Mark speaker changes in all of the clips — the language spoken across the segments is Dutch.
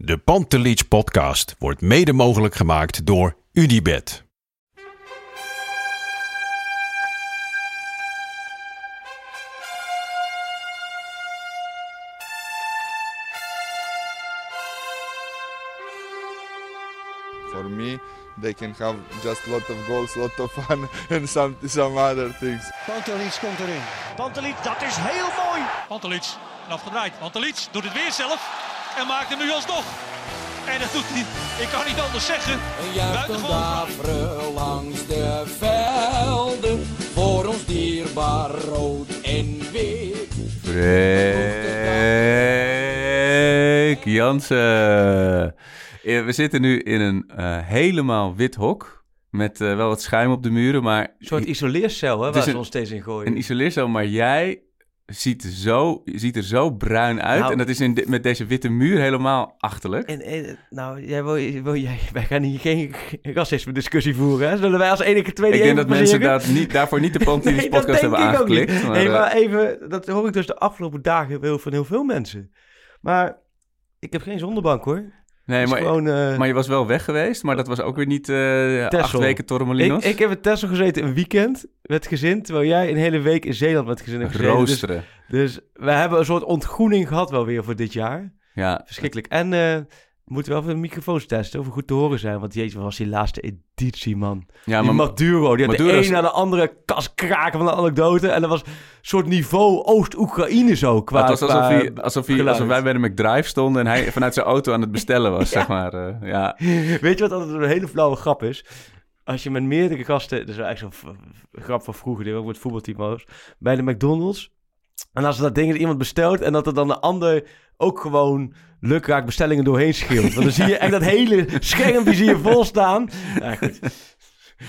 Speaker 1: De Pantelich podcast wordt mede mogelijk gemaakt door Unibed.
Speaker 2: For me, they can have just a lot of goals, a lot of fun, and some some other things.
Speaker 3: Pantelic komt erin. Pantelic, dat is heel mooi.
Speaker 4: Pantelic, afgedraaid. Pantelic doet het weer zelf en maakt hem nu alsnog. En dat doet hij, ik kan niet anders zeggen.
Speaker 5: Een daveren langs de velden. Voor ons dierbaar rood en wit.
Speaker 6: Freek Jansen. Eh, We zitten nu in een eh, helemaal wit hok. Met eh, wel wat schuim op de muren, maar
Speaker 7: Een soort isoleercel, hè, waar ze ons steeds in gooien.
Speaker 6: een isoleercel. Maar jij ziet, zo, ziet er zo bruin uit.
Speaker 7: Nou-
Speaker 6: en dat is in de- met deze witte muur helemaal achterlijk.
Speaker 7: En, en, nou, jij wil, wil jij, wij gaan hier geen racisme discussie voeren, hè? Zullen wij als enige tweede
Speaker 6: Ik denk dat mensen daar niet, daarvoor niet de
Speaker 7: Nee, dat
Speaker 6: podcast hebben aangeklikt. Maar,
Speaker 7: nee,
Speaker 6: eh,
Speaker 7: maar even, dat hoor ik dus de afgelopen dagen wel van heel veel mensen. Maar ik heb geen zonderbank, hoor.
Speaker 6: Nee,
Speaker 7: Het
Speaker 6: maar,
Speaker 7: gewoon, eh,
Speaker 6: maar je was wel weg geweest. Maar dat was ook weer niet eh acht weken Torremolinos.
Speaker 7: ik, ik heb in Texel gezeten een weekend met gezin, terwijl jij een hele week in Zeeland met gezin hebt gezeten. Dus,
Speaker 6: Roosteren.
Speaker 7: dus we hebben een soort ontgroening gehad wel weer voor dit jaar.
Speaker 6: Ja,
Speaker 7: Verschrikkelijk. En eh, we moeten wel even de microfoons testen of we goed te horen zijn. Want jeetje, wat was die laatste editie, man.
Speaker 6: ja
Speaker 7: die
Speaker 6: maar
Speaker 7: Maduro, die had
Speaker 6: Maduro
Speaker 7: de
Speaker 6: is-
Speaker 7: een naar de andere kas kraken van een anekdote. En dat was een soort niveau Oost-Oekraïne zo qua
Speaker 6: het was alsof,
Speaker 7: qua
Speaker 6: hij, alsof, hij, alsof wij bij de McDrive stonden en hij vanuit zijn auto aan het bestellen was, zeg maar. eh, ja.
Speaker 7: Weet je wat altijd een hele flauwe grap is? Als je met meerdere gasten, dat is echt zo'n grap van vroeger, die ook met het voetbalteam was, bij de McDonald's. En als er dat ding is iemand bestelt en dat er dan een ander ook gewoon lukraak bestellingen doorheen scheelt. Want dan zie je echt dat hele schermpje zie je vol staan. Ja, goed.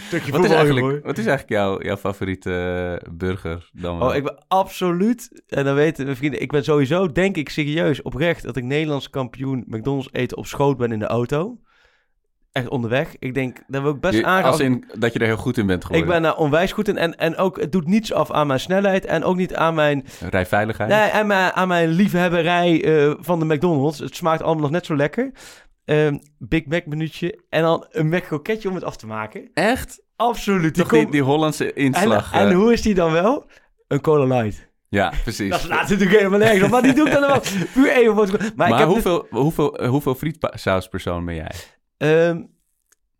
Speaker 7: Stukje
Speaker 6: Wat, is eigenlijk, wat is eigenlijk jouw, jouw favoriete eh, burger dan wel?
Speaker 7: Oh, ik ben absoluut, en dan weten mijn vrienden, ik ben sowieso, denk ik serieus, oprecht, dat ik Nederlands kampioen McDonald's eten op schoot ben in de auto. Echt onderweg. Ik denk, daar wil ik best
Speaker 6: Je-
Speaker 7: aan.
Speaker 6: als in dat je er heel goed in bent
Speaker 7: Ik
Speaker 6: geworden.
Speaker 7: ben daar onwijs goed in. En, en ook, het doet niets af aan mijn snelheid. En ook niet aan mijn,
Speaker 6: Rijveiligheid.
Speaker 7: nee, aan mijn, aan mijn liefhebberij eh, van de McDonald's. Het smaakt allemaal nog net zo lekker. Ehm, Big Mac minuutje. En dan een Mac kroketje om het af te maken.
Speaker 6: Echt?
Speaker 7: Absoluut. Die
Speaker 6: die, Hollandse
Speaker 7: en,
Speaker 6: inslag.
Speaker 7: en
Speaker 6: eh,
Speaker 7: hoe is die dan wel? Een Cola Light.
Speaker 6: Ja, precies.
Speaker 7: Dat slaat natuurlijk helemaal nergens op. Maar die doe ik dan wel puur even. Maar,
Speaker 6: maar
Speaker 7: ik heb dus-
Speaker 6: hoeveel, hoeveel, eh, hoeveel frietsauspersoon ben jij?
Speaker 7: Ehm,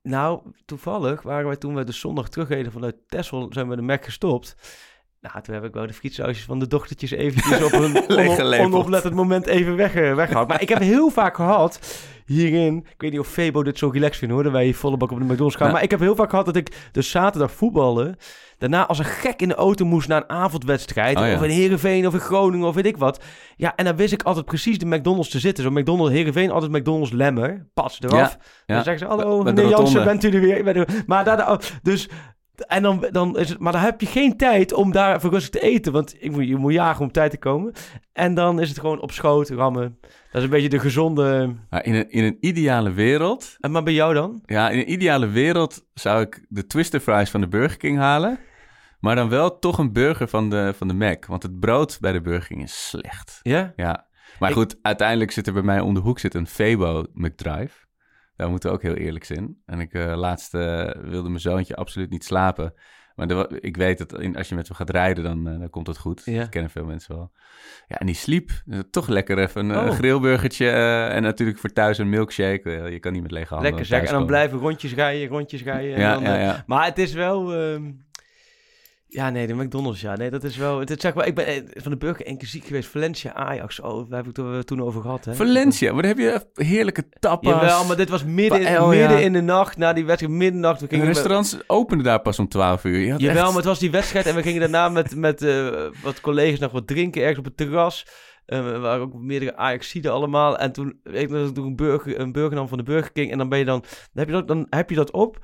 Speaker 7: nou, toevallig waren wij toen we de zondag terugreden vanuit Texel, zijn we de Mac gestopt. Nou, toen heb ik wel de frietsausjes van de dochtertjes eventjes op een on- onoplettend moment even weg, eh, weggehaald. Maar ik heb heel vaak gehad hierin, ik weet niet of Febo dit zo relaxed vindt hoor, dat wij hier volle bak op de McDonald's gaan.
Speaker 6: Ja.
Speaker 7: Maar ik heb heel vaak gehad dat ik dus zaterdag voetballen, daarna als een gek in de auto moest naar een avondwedstrijd.
Speaker 6: Oh ja.
Speaker 7: Of in Heerenveen of in Groningen of weet ik wat. Ja, en dan wist ik altijd precies de McDonald's te zitten. Zo McDonald's, Heerenveen, altijd McDonald's Lemmer. Pas eraf.
Speaker 6: ja.
Speaker 7: Dan zeggen ze, hallo, meneer Jansen, bent u er weer? Er- Maar, daar- dus, en dan, dan is het, maar dan heb je geen tijd om daar rustig te eten. Want ik moet, je moet jagen om tijd te komen. En dan is het gewoon op schoot, rammen. Dat is een beetje de gezonde...
Speaker 6: Maar in, een, in een ideale wereld...
Speaker 7: En maar bij jou dan?
Speaker 6: Ja, in een ideale wereld zou ik de Twister Fries van de Burger King halen. Maar dan wel toch een burger van de, van de Mac. Want het brood bij de Burger King is slecht.
Speaker 7: Ja?
Speaker 6: Ja. Maar
Speaker 7: Ik-
Speaker 6: goed, uiteindelijk zit er bij mij om de hoek zit een Febo McDrive. Daar moeten we ook heel eerlijk zijn. En ik eh, laatst eh, wilde mijn zoontje absoluut niet slapen. Maar ik weet dat in, als je met hem gaat rijden, dan, eh, dan komt het goed.
Speaker 7: Ja.
Speaker 6: Dat kennen veel mensen wel. Ja, en die sliep. Dus toch lekker even een
Speaker 7: Oh.
Speaker 6: grillburgertje. en natuurlijk voor thuis een milkshake. Je kan niet met lege handen
Speaker 7: Lekker zeg. En dan blijven rondjes rijden, rondjes rijden. en
Speaker 6: Ja,
Speaker 7: dan,
Speaker 6: ja, ja.
Speaker 7: Maar het is wel... ehm, ja, nee, de McDonald's, ja. Nee, dat is wel... Het, zeg maar, ik ben eh, van de burger één keer ziek geweest. Valencia, Ajax. Oh, daar heb ik het toen over gehad, hè.
Speaker 6: Valencia, maar dan heb je heerlijke tapas.
Speaker 7: Jawel, maar dit was midden,
Speaker 6: Paella,
Speaker 7: midden
Speaker 6: ja.
Speaker 7: in de nacht. Na die wedstrijd, middernacht. We
Speaker 6: En
Speaker 7: gingen met-
Speaker 6: restaurants openen daar pas om 12 uur. Je
Speaker 7: Jawel,
Speaker 6: echt-
Speaker 7: maar het was die wedstrijd. En we gingen daarna met, met eh, wat collega's nog wat drinken ergens op het terras. Eh, we waren ook meerdere Ajaxiden allemaal. En toen dat ik een burger, een burger nam van de Burger King. En dan ben je dan, dan heb je dat, dan heb je dat op.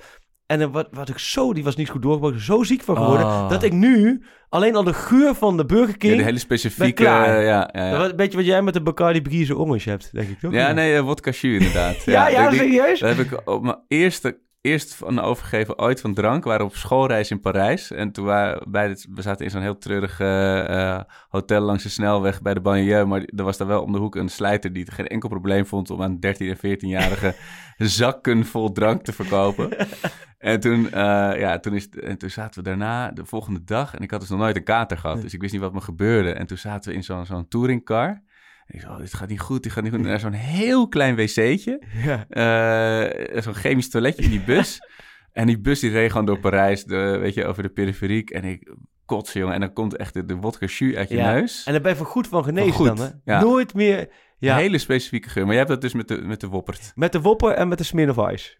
Speaker 7: En wat, wat ik zo, die was niet goed doorgebroken, zo ziek van geworden.
Speaker 6: Oh.
Speaker 7: Dat ik nu alleen al de geur van de Burger
Speaker 6: Ja,
Speaker 7: King.
Speaker 6: de hele specifieke... ja, ja, ja.
Speaker 7: Wat- Weet je wat jij met de Bacardi Brise Orange hebt, denk ik toch?
Speaker 6: Ja, nee, uh, wodka jus inderdaad.
Speaker 7: Ja, ja,
Speaker 6: die-
Speaker 7: serieus?
Speaker 6: Dat heb ik op mijn eerste, eerst van overgeven ooit van drank. We waren op schoolreis in Parijs. En toen waren bij het, we zaten in zo'n heel treurig eh, hotel langs de snelweg bij de banlieue. Maar er was daar wel om de hoek een slijter die het geen enkel probleem vond om aan 13 en 14-jarigen zakken vol drank te verkopen. En toen, eh, ja, toen, is, en toen zaten we daarna de volgende dag. En ik had dus nog nooit een kater gehad. Dus ik wist niet wat me gebeurde. En toen zaten we in zo'n zo'n touringcar. En ik zei, oh, dit gaat niet goed, dit gaat niet goed. Naar zo'n heel klein wc'tje.
Speaker 7: Ja.
Speaker 6: Eh, zo'n chemisch toiletje in die bus. en die bus die reed gewoon door Parijs, de, weet je, over de periferiek. En ik kotsen, jongen. En dan komt echt de, de wodka jus uit je
Speaker 7: Ja.
Speaker 6: neus.
Speaker 7: En daar ben je voor goed van genezen
Speaker 6: goed,
Speaker 7: dan, hè?
Speaker 6: ja.
Speaker 7: Nooit meer... Ja,
Speaker 6: Een hele specifieke geur. Maar jij hebt dat dus met de, met de Woppert.
Speaker 7: met de Wopper en met de Smirnoff Ice.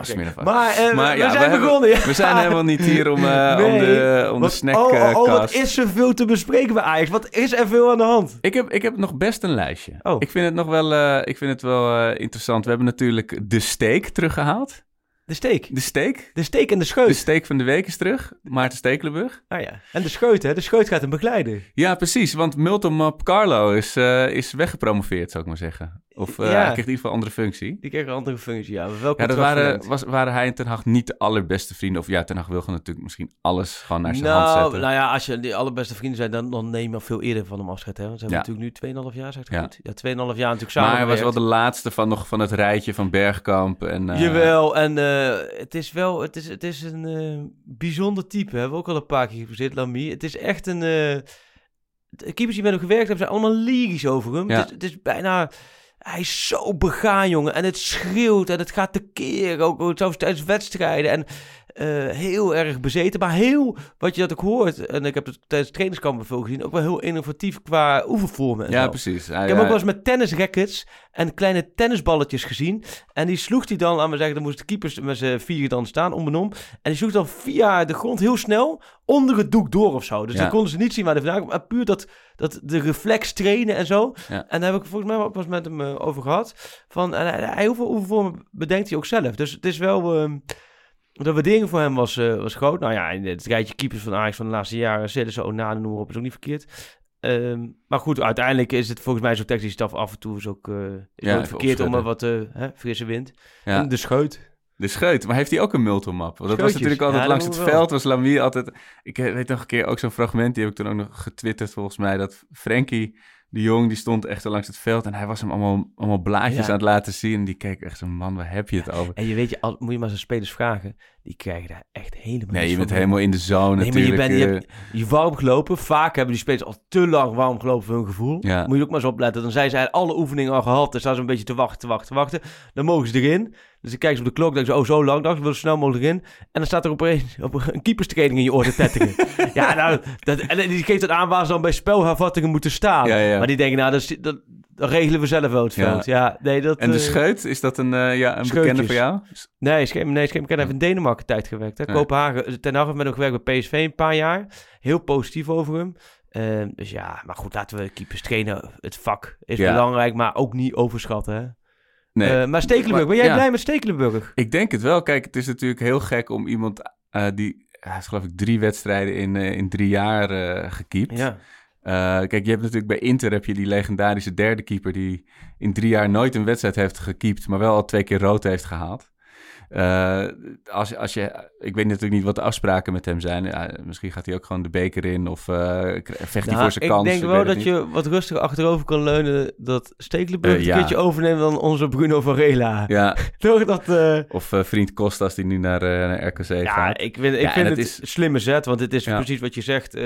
Speaker 6: Smerig.
Speaker 7: Maar, eh,
Speaker 6: Maar
Speaker 7: we
Speaker 6: ja,
Speaker 7: zijn
Speaker 6: we hebben-
Speaker 7: begonnen. ja.
Speaker 6: We zijn helemaal niet hier om, eh, om de, om de snackcast.
Speaker 7: oh, oh, oh, wat is er veel te bespreken bij Ajax? Wat is er veel aan de hand?
Speaker 6: Ik heb, ik heb nog best een lijstje.
Speaker 7: Oh.
Speaker 6: Ik vind het nog wel, eh, ik vind het wel eh, interessant. We hebben natuurlijk de steak teruggehaald.
Speaker 7: De steek.
Speaker 6: De steak?
Speaker 7: De steek en de
Speaker 6: De
Speaker 7: scheut.
Speaker 6: steak van de week is terug. Maarten Stekelenburg.
Speaker 7: Ah ja. En de scheut, hè? De scheut gaat hem begeleiden.
Speaker 6: Ja, precies. Want Multimap Carlo is, eh, is weggepromoveerd, zou ik maar zeggen. Of
Speaker 7: Ja.
Speaker 6: hij kreeg in ieder geval een andere functie.
Speaker 7: Die kreeg een andere functie, ja. maar Wel
Speaker 6: Ja, dat waren, was, waren hij en Ten Hag niet de allerbeste vrienden. Of ja, Ten Hag wil gewoon natuurlijk misschien alles gewoon naar zijn hand
Speaker 7: Nou,
Speaker 6: zetten.
Speaker 7: nou ja, als je die allerbeste vrienden zijn, dan, dan neem je al veel eerder van hem afscheid. Hè? Want ze hebben
Speaker 6: Ja.
Speaker 7: natuurlijk nu 2,5 jaar, zegt
Speaker 6: Ja.
Speaker 7: het goed? Ja, 2,5 jaar natuurlijk samen
Speaker 6: maar hij was wel de laatste van, nog van het rijtje van Bergkamp. En, eh,
Speaker 7: Jawel, en eh, het is wel, het is, het is een bijzonder type. Hebben we ook al een paar keer gezien, Lamy. Het is echt een, keepers die met hem gewerkt hebben, zijn allemaal lyrisch over hem.
Speaker 6: Ja.
Speaker 7: Het, is, het is bijna, hij is zo begaan, jongen. En het schreeuwt en het gaat tekeer, ook, ook zelfs tijdens wedstrijden. En eh, heel erg bezeten, maar heel, wat je dat ook hoort, en ik heb het tijdens trainingskampen veel gezien, ook wel heel innovatief qua oefenvormen en
Speaker 6: Ja,
Speaker 7: zo.
Speaker 6: precies.
Speaker 7: Ik heb ook wel eens met tennisrackets en kleine tennisballetjes gezien. En die sloeg hij dan, aan we zeggen, dan moesten de keepers met z'n vieren dan staan, om en om. En die sloeg dan via de grond heel snel onder het doek door of zo. Dus
Speaker 6: Ja.
Speaker 7: dan konden ze niet zien waar hij vandaan kwam. Maar puur dat, dat de reflex trainen en zo.
Speaker 6: Ja.
Speaker 7: En daar heb ik volgens mij ook wel eens met hem eh, over gehad. Van, en hij, hij, heel veel oefenvormen bedenkt hij ook zelf. Dus het is wel... ehm, de waardering voor hem was, eh, was groot. Nou ja, in het rijtje keepers van Ajax van de laatste jaren... Sillissen, Onana, noem maar op, is ook niet verkeerd. Ehm, maar goed, uiteindelijk is het volgens mij zo'n technische staf af en toe is ook eh, is
Speaker 6: Ja,
Speaker 7: verkeerd om er wat eh, hè, frisse wind.
Speaker 6: ja.
Speaker 7: En de scheut.
Speaker 6: De scheut, maar heeft hij ook een multimap? Want dat was natuurlijk altijd
Speaker 7: Ja,
Speaker 6: langs het
Speaker 7: wel.
Speaker 6: veld, was Lamy altijd... Ik weet nog een keer ook zo'n fragment, die heb ik toen ook nog getwitterd volgens mij, dat Frenkie de Jong, die stond echt zo langs het veld en hij was hem allemaal, allemaal blaadjes
Speaker 7: Ja.
Speaker 6: aan het laten zien. En die keek echt zo, man, waar heb je het over?
Speaker 7: En je weet, je, al, moet je maar zijn spelers vragen, die krijgen daar echt helemaal
Speaker 6: Nee, je bent helemaal in de zone
Speaker 7: Nee, maar je,
Speaker 6: natuurlijk.
Speaker 7: bent, je,
Speaker 6: eh.
Speaker 7: hebt, je warm gelopen. Vaak hebben die spelers al te lang warm gelopen voor hun gevoel.
Speaker 6: Ja.
Speaker 7: Moet je ook maar eens opletten. Dan zijn ze alle oefeningen al gehad. Dan staan ze een beetje te wachten, te wachten, te wachten. Dan mogen ze erin. Dus dan kijken ze op de klok. Dan denken ze, oh zo lang. Dan willen ze snel mogelijk in. En dan staat er opeens op een keeperstraining in je oor te ja, nou, dat, en die geeft het aan waar ze dan bij spelhervattingen moeten staan.
Speaker 6: Ja, ja.
Speaker 7: Maar die denken, nou, dat, dat, dat regelen we zelf wel het veld. Ja, nee, dat...
Speaker 6: En de
Speaker 7: eh,
Speaker 6: scheut, is dat een, eh, ja, een bekende voor jou?
Speaker 7: Nee, Schema, nee, heeft in Denemarken tijd gewerkt. Hè? Kopenhagen, Ten Hag heeft met hem gewerkt bij PSV een paar jaar. Heel positief over hem. Ehm, dus ja, maar goed, laten we keepers trainen. Het vak is
Speaker 6: Ja.
Speaker 7: belangrijk, maar ook niet overschatten. Hè?
Speaker 6: Nee.
Speaker 7: Eh, maar Stekelenburg, ben jij
Speaker 6: ja.
Speaker 7: blij met Stekelenburg?
Speaker 6: Ik denk het wel. Kijk, het is natuurlijk heel gek om iemand eh, die... Hij geloof ik drie wedstrijden in, eh, in drie jaar eh gekiept.
Speaker 7: Ja.
Speaker 6: Eh, kijk, je hebt natuurlijk bij Inter heb je die legendarische derde keeper die in drie jaar nooit een wedstrijd heeft gekiept, maar wel al twee keer rood heeft gehaald. Eh, als, als je, ik weet natuurlijk niet wat de afspraken met hem zijn. Ja, misschien gaat hij ook gewoon de beker in of eh, vecht hij
Speaker 7: Nou,
Speaker 6: voor zijn
Speaker 7: ik
Speaker 6: kans.
Speaker 7: denk
Speaker 6: ik
Speaker 7: wel
Speaker 6: weet het
Speaker 7: dat
Speaker 6: niet.
Speaker 7: je wat rustiger achterover kan leunen. Dat Stekelenburg
Speaker 6: Eh,
Speaker 7: een
Speaker 6: ja.
Speaker 7: keertje overneemt dan onze Bruno Varela.
Speaker 6: Ja,
Speaker 7: Toch dat...
Speaker 6: of vriend Kostas die nu naar, naar RKC
Speaker 7: Ja,
Speaker 6: gaat.
Speaker 7: ik vind, ik
Speaker 6: Ja,
Speaker 7: vind
Speaker 6: het is-
Speaker 7: een slimme zet, want het is
Speaker 6: Ja.
Speaker 7: precies wat je zegt.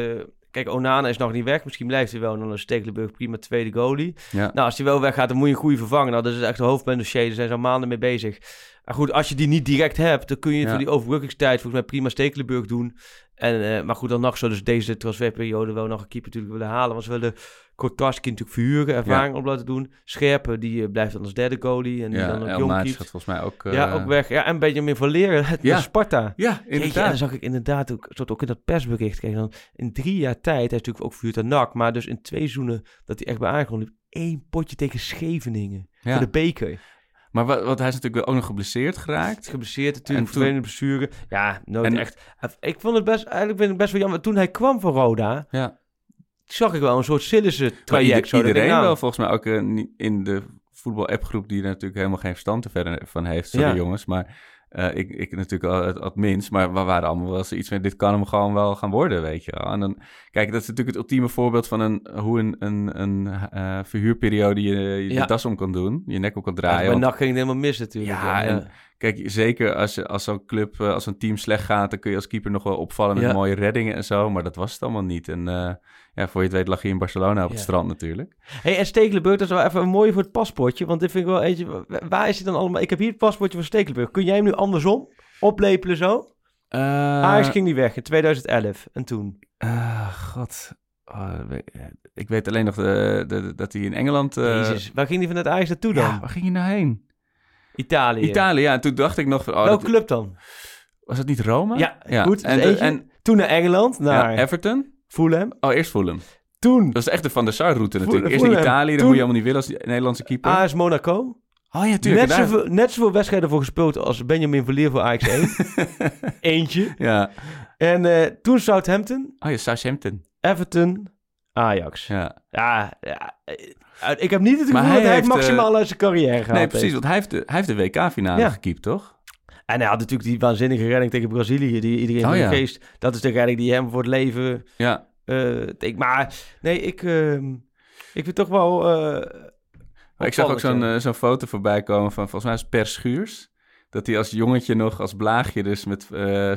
Speaker 7: kijk, Onana is nog niet weg. Misschien blijft hij wel. En dan is Stekelenburg prima tweede goalie.
Speaker 6: Ja.
Speaker 7: Nou, als hij wel weggaat, dan moet je een goede vervangen. Nou, dat is echt een hoofdpijndossier. Daar zijn ze al maanden mee bezig. Maar goed, als je die niet direct hebt, dan kun je
Speaker 6: Ja.
Speaker 7: voor die overbruggingstijd volgens mij prima Stekelenburg doen. En, eh, maar goed, dan nog zo dus deze transferperiode wel nog een keeper natuurlijk willen halen. Want ze willen Kortkarski natuurlijk verhuren, ervaring op laten doen. Scherpen, die eh, blijft dan als derde goalie. En die
Speaker 6: ja,
Speaker 7: dan ook jong
Speaker 6: gaat volgens mij ook... eh,
Speaker 7: Ja, ook weg. Ja, en Benjamin van Leren, het
Speaker 6: Ja.
Speaker 7: Sparta.
Speaker 6: Ja,
Speaker 7: Jeetje,
Speaker 6: inderdaad.
Speaker 7: dan zag ik inderdaad ook, stond ook in dat persbericht, kijk dan, in drie jaar tijd, hij is natuurlijk ook vuurd aan NAC, maar dus in twee seizoenen dat hij echt bij aangekomen één potje tegen Scheveningen
Speaker 6: Ja.
Speaker 7: voor de beker.
Speaker 6: Maar wat, wat, hij is natuurlijk ook nog geblesseerd geraakt.
Speaker 7: Geblesseerd
Speaker 6: En
Speaker 7: natuurlijk,
Speaker 6: toen-
Speaker 7: vervelende blessure. Ja, nooit
Speaker 6: En-
Speaker 7: echt. Ik vond het best, eigenlijk vind ik best wel jammer. Toen hij kwam van Roda,
Speaker 6: Ja.
Speaker 7: zag ik wel een soort Sillissen traject.
Speaker 6: ieder- iedereen
Speaker 7: nou,
Speaker 6: wel volgens mij ook eh, in de voetbal-appgroep die er natuurlijk helemaal geen verstand te verder van heeft. Sorry
Speaker 7: Ja.
Speaker 6: jongens, maar eh, ik, ik natuurlijk al het, het minst. Maar we waren allemaal wel zoiets van, dit kan hem gewoon wel gaan worden, weet je wel. En dan, kijk, dat is natuurlijk het ultieme voorbeeld van een, hoe een, een, een eh, verhuurperiode je, je
Speaker 7: Ja.
Speaker 6: de das om kan doen. Je nek op kan
Speaker 7: Ja,
Speaker 6: draaien.
Speaker 7: bij
Speaker 6: want-
Speaker 7: NAC ging het helemaal mis natuurlijk.
Speaker 6: Ja, en kijk, zeker als, je- als zo'n club, eh, als zo'n team slecht gaat, dan kun je als keeper nog wel opvallen met
Speaker 7: Ja.
Speaker 6: mooie reddingen en zo. Maar dat was het allemaal niet. En eh, ja, voor je het weet lag je in Barcelona op het
Speaker 7: Ja.
Speaker 6: strand natuurlijk.
Speaker 7: Hey, en Stekelenburg, dat is wel even een mooie voor het paspoortje. Want dit vind ik wel eentje... wa- Waar is hij dan allemaal? Ik heb hier het paspoortje van Stekelenburg. Kun jij hem nu andersom oplepelen zo? Ajax ging die weg in 2011. En toen?
Speaker 6: eh, God. Oh, ik weet alleen nog de, de- dat hij in Engeland...
Speaker 7: Jezus, waar ging hij vanuit Ajax naartoe dan?
Speaker 6: ja, waar ging hij nou heen?
Speaker 7: Italië.
Speaker 6: Italië, ja. En toen dacht ik nog van... Oh,
Speaker 7: Welke
Speaker 6: dat-
Speaker 7: club dan?
Speaker 6: was het niet Rome?
Speaker 7: Ja, goed.
Speaker 6: En,
Speaker 7: En,
Speaker 6: de- en
Speaker 7: toen naar Engeland,
Speaker 6: ja,
Speaker 7: naar
Speaker 6: Everton?
Speaker 7: Fulham.
Speaker 6: Oh, eerst Fulham.
Speaker 7: Toen
Speaker 6: Dat is echt de Van der Sar-route natuurlijk. Eerst in Italië, dan
Speaker 7: Toen-
Speaker 6: moet je helemaal niet willen als Nederlandse keeper.
Speaker 7: AS Monaco.
Speaker 6: oh ja, tuurlijk.
Speaker 7: Net
Speaker 6: daar-
Speaker 7: zoveel, net zoveel wedstrijden voor gespeeld als Benjamin Verleer voor Ajax 1. Eentje.
Speaker 6: Ja.
Speaker 7: En eh, toen Southampton,
Speaker 6: Oh ja, Southampton.
Speaker 7: Everton, Ajax. Ja,
Speaker 6: Ja.
Speaker 7: ja, eh, ik heb niet het gevoel
Speaker 6: hij
Speaker 7: dat hij
Speaker 6: heeft,
Speaker 7: maximaal
Speaker 6: eh,
Speaker 7: uit zijn carrière gehaald
Speaker 6: Nee, precies,
Speaker 7: heeft.
Speaker 6: want hij heeft de, hij heeft de WK-finale
Speaker 7: Ja.
Speaker 6: gekiept, toch?
Speaker 7: En hij had natuurlijk die waanzinnige redding tegen Brazilië, die iedereen
Speaker 6: Oh, ja.
Speaker 7: geest. Dat is de redding die hem voor het leven
Speaker 6: Ja.
Speaker 7: eh take. Maar nee, ik, ehm, ik vind toch wel...
Speaker 6: ik zag ook zo'n foto voorbij komen van, volgens mij is Per Schuurs. Dat hij als jongetje nog, als blaagje dus met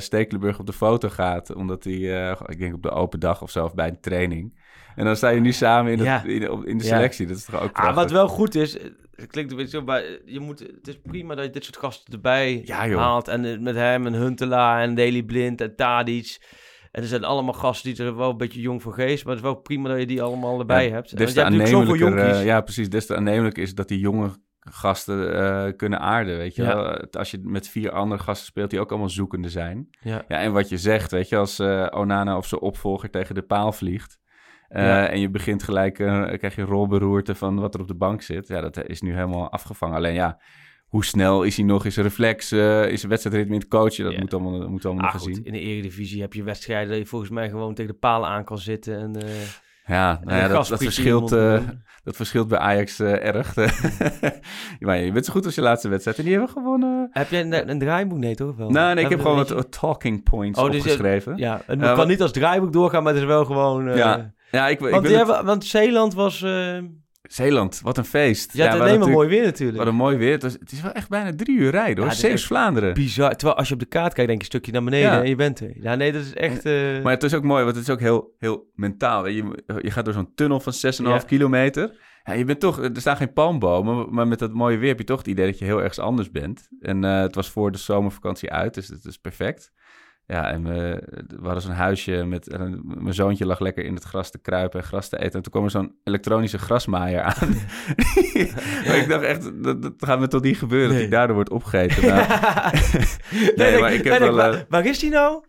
Speaker 6: Stekelenburg op de foto gaat. Omdat hij, ik denk op de open dag of zo, of bij een training. En dan sta je nu samen in, in, de, in selectie. Dat is toch ook
Speaker 7: Ah,
Speaker 6: prachtig?
Speaker 7: wat wel goed is, het klinkt een beetje zo, maar je moet, het is prima dat je dit soort gasten erbij
Speaker 6: Ja,
Speaker 7: haalt. En eh, met hem en Huntelaar en Daily Blind en Tadic. En er zijn allemaal gasten die er wel een beetje jong voor geest. Maar het is wel prima dat je die allemaal erbij
Speaker 6: Ja,
Speaker 7: hebt.
Speaker 6: Des te aannemelijker, eh, ja, precies. Des te aannemelijker is dat die jonge gasten eh, kunnen aarden, weet je
Speaker 7: Ja.
Speaker 6: wel. Als je met vier andere gasten speelt die ook allemaal zoekende zijn.
Speaker 7: Ja.
Speaker 6: Ja, en wat je zegt, weet je, als Onana of zijn opvolger tegen de paal vliegt... eh,
Speaker 7: Ja.
Speaker 6: en je begint gelijk, eh, krijg je rolberoerte van wat er op de bank zit. Ja, dat is nu helemaal afgevangen. Alleen ja, hoe snel is hij nog? Is reflex, eh, is zijn wedstrijdritme in het coachen? Dat
Speaker 7: Ja.
Speaker 6: moet allemaal, dat moet allemaal
Speaker 7: Ah,
Speaker 6: nog
Speaker 7: goed,
Speaker 6: gezien.
Speaker 7: in de Eredivisie heb je wedstrijden dat je volgens mij gewoon tegen de palen aan kan zitten. En,
Speaker 6: Ja, nou ja dat, verschilt, dat verschilt bij Ajax erg. maar je bent zo goed als je laatste wedstrijd. En die hebben we gewoon... eh,
Speaker 7: Heb jij een, een draaiboek? Nee, toch? Wel?
Speaker 6: Nou, nee, ik heb gewoon wat, talking points
Speaker 7: Oh, dus
Speaker 6: opgeschreven.
Speaker 7: Ja, het kan
Speaker 6: wat-
Speaker 7: niet als draaiboek doorgaan, maar het is wel gewoon...
Speaker 6: Ja, ja, ik,
Speaker 7: want, hebben, want Zeeland was... eh
Speaker 6: Zeeland, wat een feest.
Speaker 7: alleen
Speaker 6: hadden
Speaker 7: maar mooi weer natuurlijk.
Speaker 6: Wat een mooi weer. Het, was- het is wel echt bijna drie uur rijden hoor.
Speaker 7: Ja, dit is
Speaker 6: Zeeuws
Speaker 7: echt
Speaker 6: Vlaanderen.
Speaker 7: Bizar. Terwijl als je op de kaart kijkt, denk je een stukje naar beneden
Speaker 6: Ja.
Speaker 7: en je bent er. Ja, nee, dat is echt... eh,
Speaker 6: Maar het is ook mooi, want het is ook heel, heel mentaal. Je, je gaat door zo'n tunnel van 6,5
Speaker 7: Ja.
Speaker 6: kilometer. Ja, je bent toch, er staan geen palmbomen, maar met dat mooie weer heb je toch het idee dat je heel ergens anders bent. En eh, het was voor de zomervakantie uit, dus het is perfect. Ja, en we, we hadden zo'n huisje met... en mijn zoontje lag lekker in het gras te kruipen en gras te eten. En toen kwam er zo'n elektronische grasmaaier aan. maar ik dacht echt, dat, dat gaat me toch niet gebeuren dat
Speaker 7: Nee.
Speaker 6: hij daardoor wordt opgegeten. Nou,
Speaker 7: nee,
Speaker 6: maar ik heb wel,
Speaker 7: waar,
Speaker 6: eh,
Speaker 7: waar is die nou?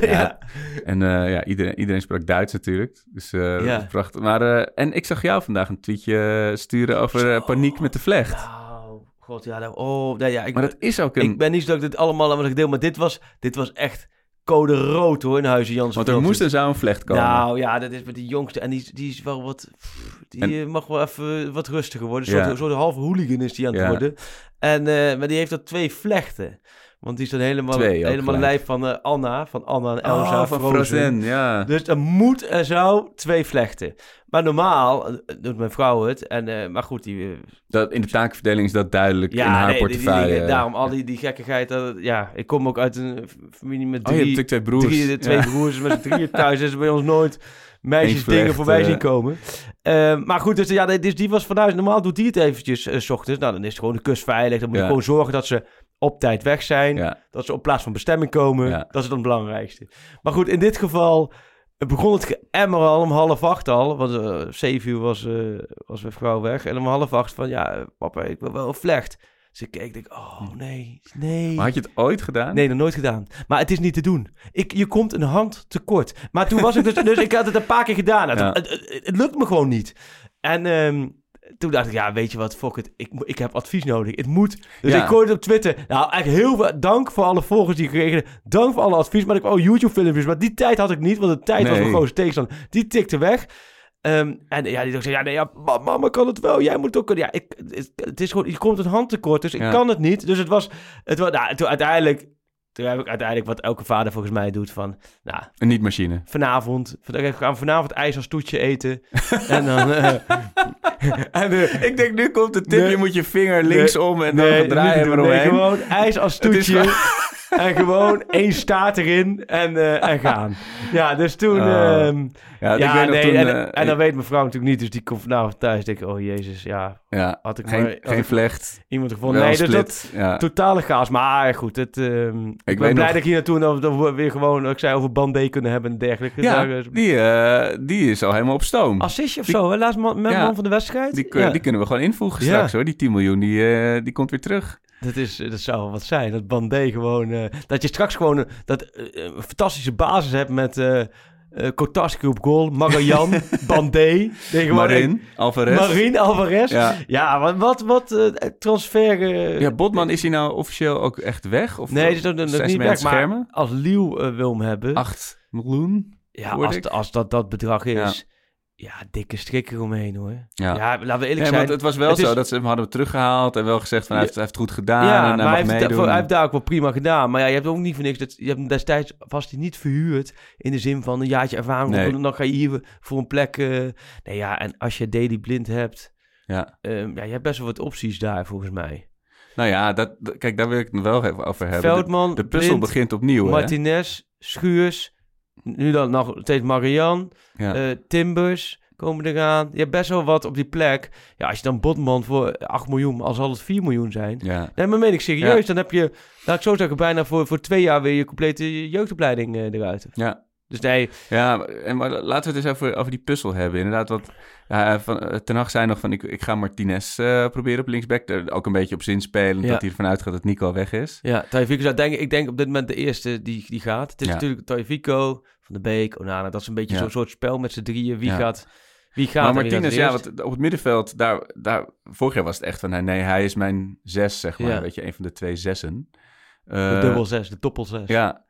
Speaker 7: ja.
Speaker 6: En eh, ja, iedereen, iedereen sprak Duits natuurlijk. Dus dat
Speaker 7: Ja.
Speaker 6: prachtig. Maar, en ik zag jou vandaag een tweetje sturen over paniek met de vlecht.
Speaker 7: Nou, god, ja. nou, oh, nee, ja ik,
Speaker 6: Maar dat is ook een...
Speaker 7: ik ben niet zo dat ik dit allemaal aan wat deel, maar dit was, dit was echt code rood hoor in Huizen Jansen.
Speaker 6: Want er moest zou een vlecht komen.
Speaker 7: Nou ja, dat is met die jongste. En die, die is wel wat. Die
Speaker 6: En-
Speaker 7: eh, mag wel even wat rustiger worden. Een
Speaker 6: Ja.
Speaker 7: soort, halve hooligan is die aan het
Speaker 6: Ja.
Speaker 7: worden. En, eh, maar die heeft er twee vlechten. Want die is dan helemaal,
Speaker 6: Twee
Speaker 7: helemaal lijf van eh, Anna. Van Anna en Elsa.
Speaker 6: oh, van
Speaker 7: Frozen.
Speaker 6: Frozen, ja.
Speaker 7: Dus er moet en zou twee vlechten. Maar normaal eh, doet mijn vrouw het. En, eh, maar goed, die,
Speaker 6: Dat, in de takenverdeling is dat duidelijk
Speaker 7: ja,
Speaker 6: in haar
Speaker 7: nee, die- die
Speaker 6: portefeuille.
Speaker 7: dingen- daarom al die, die gekkigheid. dat- ja, ik kom ook uit een familie met
Speaker 6: oh, je hebt
Speaker 7: drie,
Speaker 6: twee broers.
Speaker 7: Drie, twee
Speaker 6: Ja.
Speaker 7: broers met z'n drieën thuis. Dus bij ons nooit meisjes dingen voorbij zien komen. Eh, maar goed, dus, ja, dus die was vanuit. Normaal doet die het eventjes s ochtends. Nou, dan is het gewoon de kust veilig. Dan moet je
Speaker 6: Ja.
Speaker 7: gewoon zorgen dat ze op tijd weg zijn.
Speaker 6: Ja.
Speaker 7: Dat ze op plaats van bestemming komen.
Speaker 6: Ja.
Speaker 7: Dat is dan het belangrijkste. Maar goed, in dit geval het begon het geëmmer al om half acht al. Want eh zeven uur was, eh, was mijn vrouw weg. En om half acht van, ja, papa, ik wil wel een vlecht. Dus ik keek, ik denk, oh nee, nee.
Speaker 6: Maar had je het ooit gedaan?
Speaker 7: Nee, nog nooit gedaan. Maar het is niet te doen. Ik, je komt een hand tekort. Maar toen was ik dus... dus ik had het een paar keer gedaan. Het,
Speaker 6: Ja.
Speaker 7: het, het, het lukt me gewoon niet. En ehm, toen dacht ik, ja, weet je wat, fuck it. Ik, ik heb advies nodig. Het moet. Dus
Speaker 6: Ja.
Speaker 7: ik gooide het op Twitter. Nou, eigenlijk heel veel dank voor alle volgers die ik heb. Dank voor alle advies. Maar ik wou YouTube-filmpjes. Maar die tijd had ik niet, want de tijd was mijn grootste tegenstander. Die tikte weg. Ehm, en ja, die zei, ja, nee, ja, ma- mama kan het wel, jij moet ook kunnen. Ja, ik, het, het is gewoon, je komt een handtekort, dus ik kan het niet. Dus het was, het was nou, toen uiteindelijk, toen heb ik uiteindelijk wat elke vader volgens mij doet van, nou,
Speaker 6: Een niet-machine.
Speaker 7: vanavond, we gaan vanavond ijs als toetje eten. en dan, eh, en, eh,
Speaker 6: Ik denk, nu komt de tip,
Speaker 7: Nee.
Speaker 6: je moet je vinger linksom en
Speaker 7: nee,
Speaker 6: dan draaien we
Speaker 7: doen. Nee,
Speaker 6: eromheen.
Speaker 7: gewoon ijs als toetje. En gewoon één staart erin en, eh, en gaan. Ja, dus toen... Ehm,
Speaker 6: Ja, ik weet
Speaker 7: nee,
Speaker 6: toen...
Speaker 7: en,
Speaker 6: eh,
Speaker 7: en dan weet mijn vrouw natuurlijk niet, dus die komt vanavond thuis. denk ik, oh jezus, ja,
Speaker 6: ja,
Speaker 7: had ik
Speaker 6: geen,
Speaker 7: maar had
Speaker 6: geen
Speaker 7: ik
Speaker 6: vlecht,
Speaker 7: iemand gevonden. Nee, dus dat
Speaker 6: ja.
Speaker 7: totale chaos. Maar goed, het, ehm, ik, ben blij
Speaker 6: nog-
Speaker 7: dat ik hier naartoe dat we- dat we weer gewoon, ik zei, over Bandé kunnen hebben en dergelijke.
Speaker 6: ja,
Speaker 7: eh,
Speaker 6: die, die is al helemaal op stoom.
Speaker 7: Assistje of
Speaker 6: Die-
Speaker 7: zo, hè? Laatst man, man van de wedstrijd.
Speaker 6: Die, die kunnen we gewoon invoegen straks hoor. Die 10 miljoen, die, die komt weer terug.
Speaker 7: Dat, is, dat zou wat zijn. Dat Bandé gewoon... eh, dat je straks gewoon eh, dat, eh, een fantastische basis hebt met eh eh Kotarski op goal, Magajan, Bandé.
Speaker 6: Marin, Alvarez.
Speaker 7: Marin Alvarez. Ja,
Speaker 6: Ja.
Speaker 7: wat, wat, wat eh, transfer... eh,
Speaker 6: ja, Botman, is hij nou officieel ook echt weg? Of
Speaker 7: nee, dat is niet weg.
Speaker 6: het
Speaker 7: Maar
Speaker 6: schermen?
Speaker 7: als Liel eh, wil hem hebben...
Speaker 6: 8 miljoen?
Speaker 7: ja, als, als dat dat bedrag is... Ja, dikke strikken omheen hoor.
Speaker 6: Ja.
Speaker 7: Ja, laten we eerlijk
Speaker 6: Nee,
Speaker 7: zijn.
Speaker 6: het was wel
Speaker 7: het
Speaker 6: zo
Speaker 7: is-
Speaker 6: dat ze hem hadden teruggehaald en wel gezegd van hij heeft, hij heeft het goed gedaan
Speaker 7: ja,
Speaker 6: en hij
Speaker 7: maar
Speaker 6: mag
Speaker 7: hij heeft,
Speaker 6: meedoen.
Speaker 7: hij heeft daar ook wel prima gedaan. Maar ja, je hebt ook niet voor niks. Dat, je hebt hem destijds vast hij niet verhuurd. In de zin van een jaartje ervaring.
Speaker 6: Nee.
Speaker 7: Dan ga je hier voor een plek. eh, nee, ja, en als je Daily Blind hebt.
Speaker 6: Ja.
Speaker 7: ehm, ja, je hebt best wel wat opties daar volgens mij.
Speaker 6: Nou ja, dat, kijk, daar wil ik het wel even over hebben. De,
Speaker 7: Veldman,
Speaker 6: de puzzel
Speaker 7: Blind,
Speaker 6: begint opnieuw, hè?
Speaker 7: Martinez, Schuurs. Nu dan nog steeds Marian.
Speaker 6: Ja.
Speaker 7: eh, Timbers komen eraan. Je hebt best wel wat op die plek. Ja, als je dan Botman voor 8 miljoen, al zal het 4 miljoen zijn.
Speaker 6: ja.
Speaker 7: Nee, maar meen ik serieus.
Speaker 6: Ja.
Speaker 7: Dan heb je, laat ik zo zeggen, bijna voor, voor twee jaar weer je complete jeugdopleiding eh, eruit.
Speaker 6: Ja.
Speaker 7: Dus nee,
Speaker 6: Ja, en maar laten we het eens over, over die puzzel hebben. Inderdaad, wat ja, van, eh, Ten Hag zei nog van ik, ik ga Martinez eh, proberen op linksback. Ook een beetje op zin spelen,
Speaker 7: Ja.
Speaker 6: dat hij ervan uitgaat dat Nico weg is.
Speaker 7: ja, zou denk ik, denk op dit moment de eerste die, die gaat. Het is
Speaker 6: Ja.
Speaker 7: natuurlijk Tajifico, Van de Beek, Onana. Dat is een beetje
Speaker 6: Ja.
Speaker 7: zo'n soort spel met z'n drieën. Wie gaat, wie gaat
Speaker 6: maar Martinez, ja, wat, op het middenveld, daar, daar, vorig jaar was het echt van, nee, nee, hij is mijn zes, zeg maar. Weet je, een van de twee zessen.
Speaker 7: De
Speaker 6: Eh,
Speaker 7: dubbel zes, de toppel zes.
Speaker 6: Ja,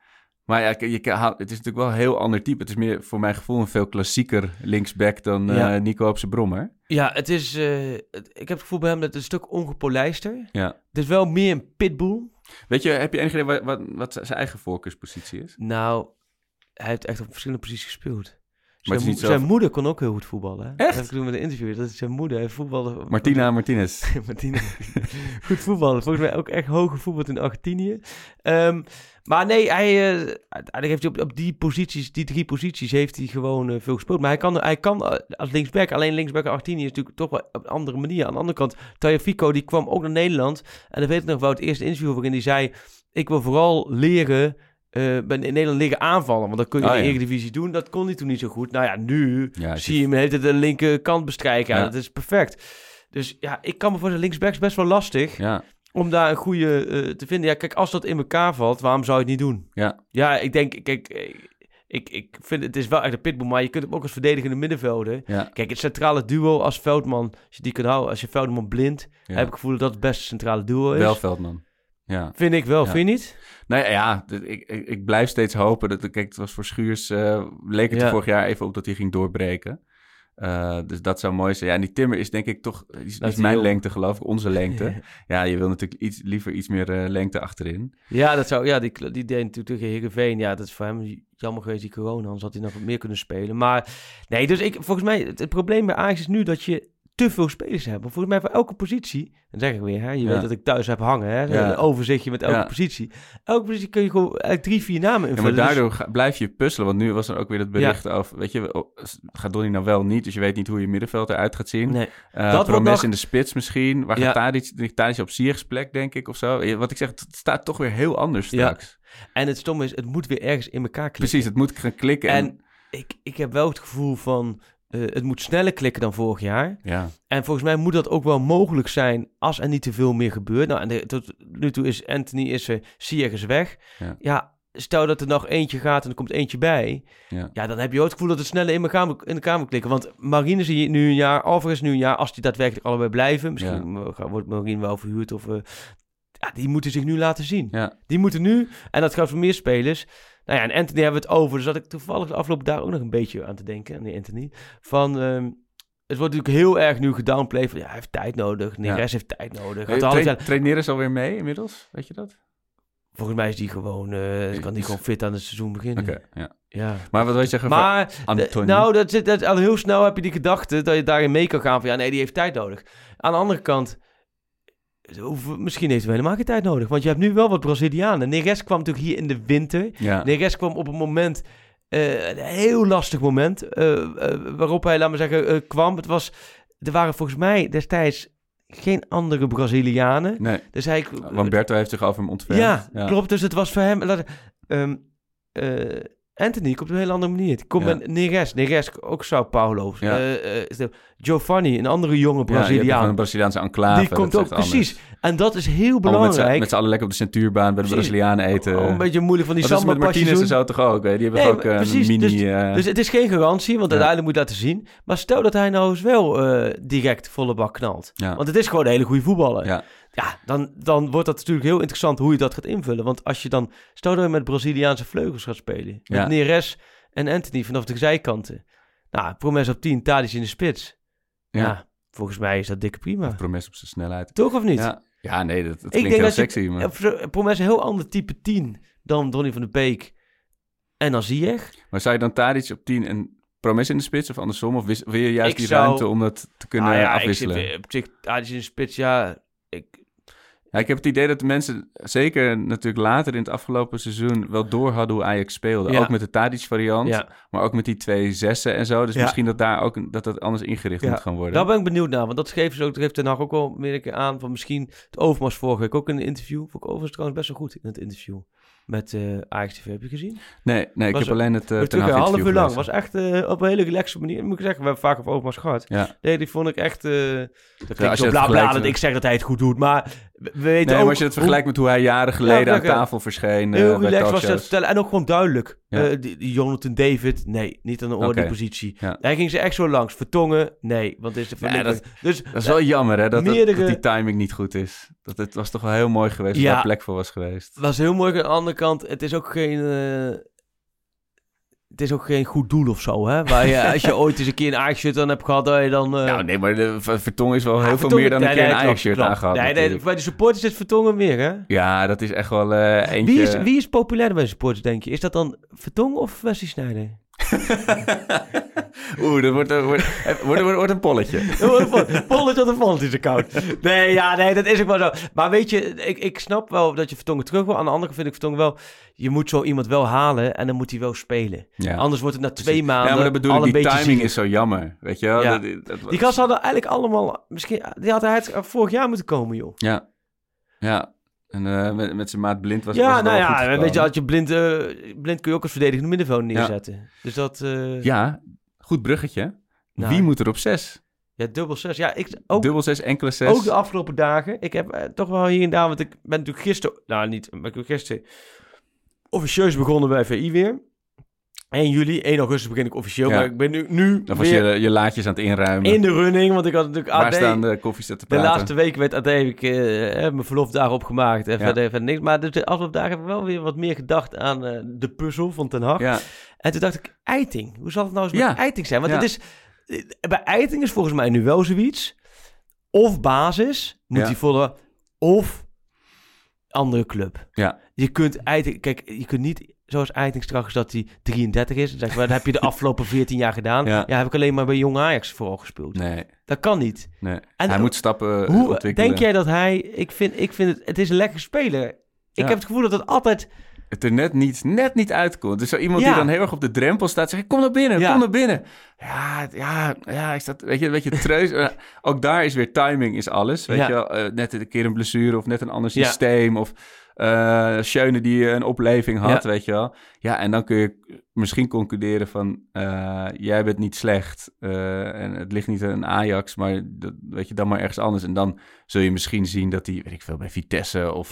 Speaker 6: maar ja, je, je, het is natuurlijk wel een heel ander type. Het is meer voor mijn gevoel een veel klassieker linksback dan eh. Nico op zijn brommer.
Speaker 7: Ja, het is, eh, het- ik heb het gevoel bij hem dat het een stuk ongepolijster.
Speaker 6: Ja.
Speaker 7: Het is wel meer een pitbull.
Speaker 6: Weet je, heb je enig idee wat, wat, wat zijn eigen voorkeurspositie is?
Speaker 7: Nou, hij heeft echt op verschillende posities gespeeld.
Speaker 6: Maar
Speaker 7: Zijn, mo- zijn moeder kon ook heel goed voetballen. Hè?
Speaker 6: Echt?
Speaker 7: Dat heb ik toen met een interview. Dat is zijn moeder. Hij voetbalde.
Speaker 6: Martina Martinez.
Speaker 7: Martina. Goed voetballen. Volgens mij ook echt hoge voetbal in Argentinië. Ehm, maar nee, hij, eh, heeft op, op die posities, die drie posities, heeft hij gewoon eh, veel gespeeld. Maar hij kan, hij kan eh, als linksback, alleen linksback in Argentinië is natuurlijk toch wel op een andere manier. Aan de andere kant, Tajafico, die kwam ook naar Nederland. En dan weet ik nog wel het eerste interview waarin hij zei, ik wil vooral leren... ben in Nederland leren aanvallen, want dat kun je
Speaker 6: Oh,
Speaker 7: in de
Speaker 6: ja.
Speaker 7: Eredivisie doen. Dat kon hij toen niet zo goed. Nou ja, nu
Speaker 6: Ja,
Speaker 7: zie je hem heeft het de linkerkant bestrijken. Ja, dat is perfect. Dus ja, ik kan me voor de linksbacks best wel lastig
Speaker 6: Ja,
Speaker 7: om daar een goede eh, te vinden. Ja, kijk, als dat in elkaar valt, waarom zou je het niet doen?
Speaker 6: ja.
Speaker 7: Ja, ik denk, kijk, eh, ik, ik vind het is wel echt een pitbull, maar je kunt hem ook als verdedigende middenvelder.
Speaker 6: ja.
Speaker 7: Kijk, het centrale duo als Veldman, als je die kan houden, als je Veldman blind, heb ik het gevoel dat dat het beste centrale duo is.
Speaker 6: Wel Veldman. Ja.
Speaker 7: Vind ik wel,
Speaker 6: Ja.
Speaker 7: vind je niet?
Speaker 6: Nou ja, ik, ik, ik blijf steeds hopen. Dat, kijk, het was voor Schuurs, eh, leek het
Speaker 7: Ja.
Speaker 6: vorig jaar even op dat hij ging doorbreken. Eh, dus dat zou mooi zijn. Ja, en die Timmer is denk ik toch, is,
Speaker 7: is
Speaker 6: mijn
Speaker 7: heel-
Speaker 6: lengte geloof ik, onze lengte. Ja, je wil natuurlijk iets, liever iets meer eh, lengte achterin.
Speaker 7: Ja, dat zou, ja die, die deed natuurlijk tegen Heerenveen. Ja, dat is voor hem jammer geweest, die corona. Anders had hij nog wat meer kunnen spelen. Maar nee, dus ik, volgens mij, het, het probleem bij Ajax is nu dat je te veel spelers hebt. Volgens mij voor elke positie, dan zeg ik weer, hè, je
Speaker 6: Ja.
Speaker 7: weet dat ik thuis heb hangen, hè,
Speaker 6: Ja.
Speaker 7: een overzichtje met elke
Speaker 6: Ja.
Speaker 7: positie. Elke positie kun je gewoon eigenlijk drie, vier namen
Speaker 6: Ja,
Speaker 7: invullen.
Speaker 6: maar
Speaker 7: Dus-
Speaker 6: daardoor ga- blijf je puzzelen. Want nu was er ook weer dat bericht over, weet je, oh, gaat Donny nou wel niet? Dus je weet niet hoe je middenveld eruit gaat zien.
Speaker 7: nee.
Speaker 6: Eh
Speaker 7: Dat
Speaker 6: Promes
Speaker 7: nog-
Speaker 6: in de spits misschien. Waar gaat Tadic, Tadic op Sier's plek, denk ik, of zo? Wat ik zeg, het staat toch weer heel anders straks.
Speaker 7: En het stomme is, het moet weer ergens in elkaar klikken.
Speaker 6: Precies, het moet gaan klikken. En,
Speaker 7: En ik, ik heb wel het gevoel van, eh, het moet sneller klikken dan vorig jaar.
Speaker 6: ja,
Speaker 7: En volgens mij moet dat ook wel mogelijk zijn als er niet te veel meer gebeurt. Nou, en de- tot nu toe is Anthony is er, Ziyech is weg.
Speaker 6: Ja.
Speaker 7: Ja. stel dat er nog eentje gaat en er komt eentje bij.
Speaker 6: ja.
Speaker 7: Ja, dan heb je ook het gevoel dat het sneller in moet- in elkaar moet klikken. Want Marine zie je nu een jaar, Alvarez nu een jaar. Als die daadwerkelijk allebei blijven. Misschien gaat- wordt Marine wel verhuurd of... eh, Ja, die moeten zich nu laten zien.
Speaker 6: Ja.
Speaker 7: Die moeten nu, en dat geldt voor meer spelers. Nou ja, en Anthony hebben we het over. Dus dat ik toevallig de afgelopen daar ook nog een beetje aan te denken. aan die Anthony. Van, ehm, het wordt natuurlijk heel erg nu gedownplayed. Van, ja, hij heeft tijd nodig. Neres heeft tijd nodig.
Speaker 6: Hey,
Speaker 7: Had alles
Speaker 6: tra- traint Neres alweer mee inmiddels? Weet je dat?
Speaker 7: Volgens mij is die gewoon, eh, kan die gewoon fit aan het seizoen beginnen.
Speaker 6: Oké, ja.
Speaker 7: Ja.
Speaker 6: Maar wat wil je zeggen van
Speaker 7: Maar,
Speaker 6: Anthony?
Speaker 7: de- nou, dat zit, dat, al heel snel heb je die gedachte dat je daarin mee kan gaan van, ja, nee, die heeft tijd nodig. Aan de andere kant, misschien heeft hij helemaal geen tijd nodig, want je hebt nu wel wat Brazilianen. Neres kwam natuurlijk hier in de winter.
Speaker 6: ja.
Speaker 7: Neres kwam op een moment, eh, een heel lastig moment, eh, eh, waarop hij, laat maar zeggen, kwam. Het was, er waren volgens mij destijds geen andere Brazilianen.
Speaker 6: Nee,
Speaker 7: Dus hij,
Speaker 6: Lamberto heeft zich over hem ontfermd.
Speaker 7: ja, klopt. Dus het was voor hem... laat- ehm, eh, Anthony komt op een hele andere manier. Die komt
Speaker 6: Ja.
Speaker 7: met Neres. Neres, ook Sao Paulo.
Speaker 6: Ja.
Speaker 7: Eh, eh, Giovanni, een andere jonge
Speaker 6: Ja,
Speaker 7: Braziliaan.
Speaker 6: gewoon een Braziliaanse enclave.
Speaker 7: die komt
Speaker 6: dat
Speaker 7: ook, precies.
Speaker 6: anders.
Speaker 7: En dat is heel belangrijk.
Speaker 6: Met z'n allen lekker op de centuurbaan bij de
Speaker 7: Precies.
Speaker 6: Brazilianen eten.
Speaker 7: Oh, een beetje moeilijk van die
Speaker 6: dat is met
Speaker 7: samba
Speaker 6: Martinez en zo toch ook? Hè? Die hebben
Speaker 7: Nee,
Speaker 6: ook eh,
Speaker 7: precies,
Speaker 6: mini...
Speaker 7: dus- Dus het is geen garantie, want
Speaker 6: Ja.
Speaker 7: uiteindelijk moet je laten zien. Maar stel dat hij nou eens wel direct volle bak knalt.
Speaker 6: ja.
Speaker 7: Want het is gewoon een hele goede voetballer.
Speaker 6: Ja.
Speaker 7: Dan, dan wordt dat natuurlijk heel interessant hoe je dat gaat invullen. Want als je dan, stel dat je met Braziliaanse vleugels gaat spelen. Met
Speaker 6: Ja.
Speaker 7: Neres en Anthony vanaf de zijkanten. Nou, Promes op 10, Tadic in de spits. Ja.
Speaker 6: ja.
Speaker 7: volgens mij is dat dikke prima.
Speaker 6: Promes op zijn snelheid.
Speaker 7: Toch of niet?
Speaker 6: Ja. ja, nee, dat, dat klinkt heel
Speaker 7: dat je-
Speaker 6: sexy. Maar...
Speaker 7: Promes een heel ander type 10 dan Donny van de Beek en dan Ziyech.
Speaker 6: maar zou je dan Tadic op 10 en Promes in de spits of andersom? Of wil je juist
Speaker 7: Ik
Speaker 6: die
Speaker 7: zou-
Speaker 6: ruimte om dat te kunnen
Speaker 7: Ah ja,
Speaker 6: afwisselen?
Speaker 7: Ik zit, op zich, Tadic in de spits, ja. Ik,
Speaker 6: Ja, ik heb het idee dat de mensen, zeker natuurlijk later in het afgelopen seizoen, wel door hadden hoe Ajax speelde.
Speaker 7: Ja.
Speaker 6: Ook met de Tadic-variant,
Speaker 7: ja.
Speaker 6: maar ook met die twee zessen en zo. Dus
Speaker 7: Ja.
Speaker 6: misschien dat daar ook een- dat dat anders ingericht
Speaker 7: Ja.
Speaker 6: moet gaan worden.
Speaker 7: Daar ben ik benieuwd naar, want dat geeft ze ook, dat geeft Ten Hag ook wel meer een keer aan van misschien het Overmars vorige week ook in een interview. Vond ik overigens trouwens best wel goed in het interview met eh Ajax TV. Heb je gezien?
Speaker 6: Nee, nee ik
Speaker 7: Was
Speaker 6: heb alleen het uh, Ten Hag
Speaker 7: een half uur lang. was echt eh, op een hele relaxe manier. Moet ik zeggen, we hebben vaak over Overmars gehad.
Speaker 6: Ja.
Speaker 7: Nee, die vond ik echt... eh dat klinkt
Speaker 6: je
Speaker 7: zo bla dat ik zeg dat hij het goed doet, maar we we weten
Speaker 6: Nee,
Speaker 7: ook...
Speaker 6: maar als je het vergelijkt met hoe hij jaren geleden aan tafel verscheen eh,
Speaker 7: Heel
Speaker 6: bij
Speaker 7: relaxed was dat vertellen. En ook gewoon duidelijk.
Speaker 6: Ja.
Speaker 7: Eh, die, die Jonathan David, nee, niet aan de orde positie.
Speaker 6: Ja.
Speaker 7: Hij ging ze echt zo langs. Vertongen, nee, want is de
Speaker 6: Ja,
Speaker 7: verlichting. Dus
Speaker 6: Dat is wel jammer, hè, dat, dat-
Speaker 7: Meerdere-
Speaker 6: dat die timing niet goed is. Dat het was toch wel heel mooi geweest als
Speaker 7: Ja.
Speaker 6: daar plek voor was geweest.
Speaker 7: was heel mooi. Aan de andere kant, het is ook geen... eh, het is ook geen goed doel of zo, hè? Waar je, als je ooit eens een keer een Ajax-shirt aan hebt gehad, dat je dan... eh,
Speaker 6: nou, nee, maar de Ver- Vertongen is wel heel veel meer dan een keer
Speaker 7: nee,
Speaker 6: een Ajax-shirt.
Speaker 7: Nee, nee, bij de supporters is Vertongen meer, hè?
Speaker 6: Ja, dat is echt wel eh, eentje...
Speaker 7: Wie is, wie is populair bij de supporters, denk je? Is dat dan Vertongen of Wesley Sneijder?
Speaker 6: Oeh, dat wordt, een- wordt, wordt, wordt, wordt een polletje.
Speaker 7: Pollet tot een Pollet is koud. Nee, ja, nee, dat is ook wel zo. Maar weet je, ik, ik snap wel dat je Vertongen terug wil. Aan de andere kant vind ik Vertongen wel... Je moet zo iemand wel halen en dan moet hij wel spelen.
Speaker 6: Ja.
Speaker 7: Anders wordt het na twee
Speaker 6: Precies.
Speaker 7: maanden
Speaker 6: Ja, maar dat bedoel
Speaker 7: al
Speaker 6: ik,
Speaker 7: een
Speaker 6: die timing is zo jammer, weet je wel?
Speaker 7: Ja.
Speaker 6: Dat- dat-
Speaker 7: Die gasten hadden eigenlijk allemaal... Misschien, die hadden hij vorig jaar moeten komen, joh.
Speaker 6: Ja, ja. En eh, met, met zijn maat blind was
Speaker 7: ja,
Speaker 6: wel
Speaker 7: nou
Speaker 6: goed
Speaker 7: ja, weet je, had je blind, eh, blind kun je ook als verdedigende middenveld neerzetten. Dus dat... eh,
Speaker 6: Ja, goed bruggetje.
Speaker 7: Nou.
Speaker 6: Wie moet er op zes?
Speaker 7: ja, dubbel zes. Ja, ik, ook,
Speaker 6: Dubbel zes, enkele zes.
Speaker 7: ook de afgelopen dagen. Ik heb toch wel hier en daar, want ik ben natuurlijk gisteren... Nou, niet, maar ik ben gisteren officieus begonnen bij VI weer. 1 juli, 1 augustus begin ik officieel.
Speaker 6: Ja.
Speaker 7: Maar ik ben nu, nu
Speaker 6: Dan was
Speaker 7: weer
Speaker 6: je je laadjes aan het inruimen.
Speaker 7: in de running, want ik had natuurlijk
Speaker 6: Waar
Speaker 7: AD...
Speaker 6: staan de koffiezetten
Speaker 7: De
Speaker 6: praten?
Speaker 7: laatste week werd AD heb ik eh, mijn verlofdagen opgemaakt en
Speaker 6: Ja.
Speaker 7: verder, verder niks. Maar de afgelopen dagen heb ik wel weer wat meer gedacht aan eh, de puzzel van Ten Hag.
Speaker 6: Ja,
Speaker 7: En toen dacht ik, Eiting. Hoe zal het nou eens
Speaker 6: Ja.
Speaker 7: met Eiting zijn? Want het is, eh, bij Eiting is volgens mij nu wel zoiets. Of basis, moet hij volgen, of andere club.
Speaker 6: Ja.
Speaker 7: Je kunt Eiting, kijk, je kunt niet zoals Eiting straks dat hij 33 is. Zeg maar, dat heb je de afgelopen 14 jaar gedaan.
Speaker 6: Ja.
Speaker 7: Ja, heb ik alleen maar bij Jong Ajax vooral gespeeld.
Speaker 6: nee,
Speaker 7: Dat kan niet.
Speaker 6: nee.
Speaker 7: En
Speaker 6: hij moet stappen eh,
Speaker 7: Hoe
Speaker 6: ontwikkelen.
Speaker 7: denk jij dat hij... Ik vind, ik vind het... Het is een lekker speler. Ik
Speaker 6: Ja.
Speaker 7: heb het gevoel dat het altijd...
Speaker 6: Het er net niet, net niet uitkomt. Dus zo iemand
Speaker 7: Ja.
Speaker 6: die dan heel erg op de drempel staat, zegt: Kom naar binnen,
Speaker 7: Ja.
Speaker 6: kom naar binnen. Ja, ja, ja, ik sta, weet je, een beetje treus. Eh, Ook daar is weer timing is alles. Weet
Speaker 7: Ja.
Speaker 6: je wel, Eh, net een keer een blessure of net een ander systeem. Of eh Schöne die een opleving had, weet je wel. Ja, en dan kun je misschien concluderen van... jij bent niet slecht en het ligt niet aan Ajax, maar dat, weet je, dan maar ergens anders. En dan zul je misschien zien dat hij, weet ik veel, bij Vitesse of...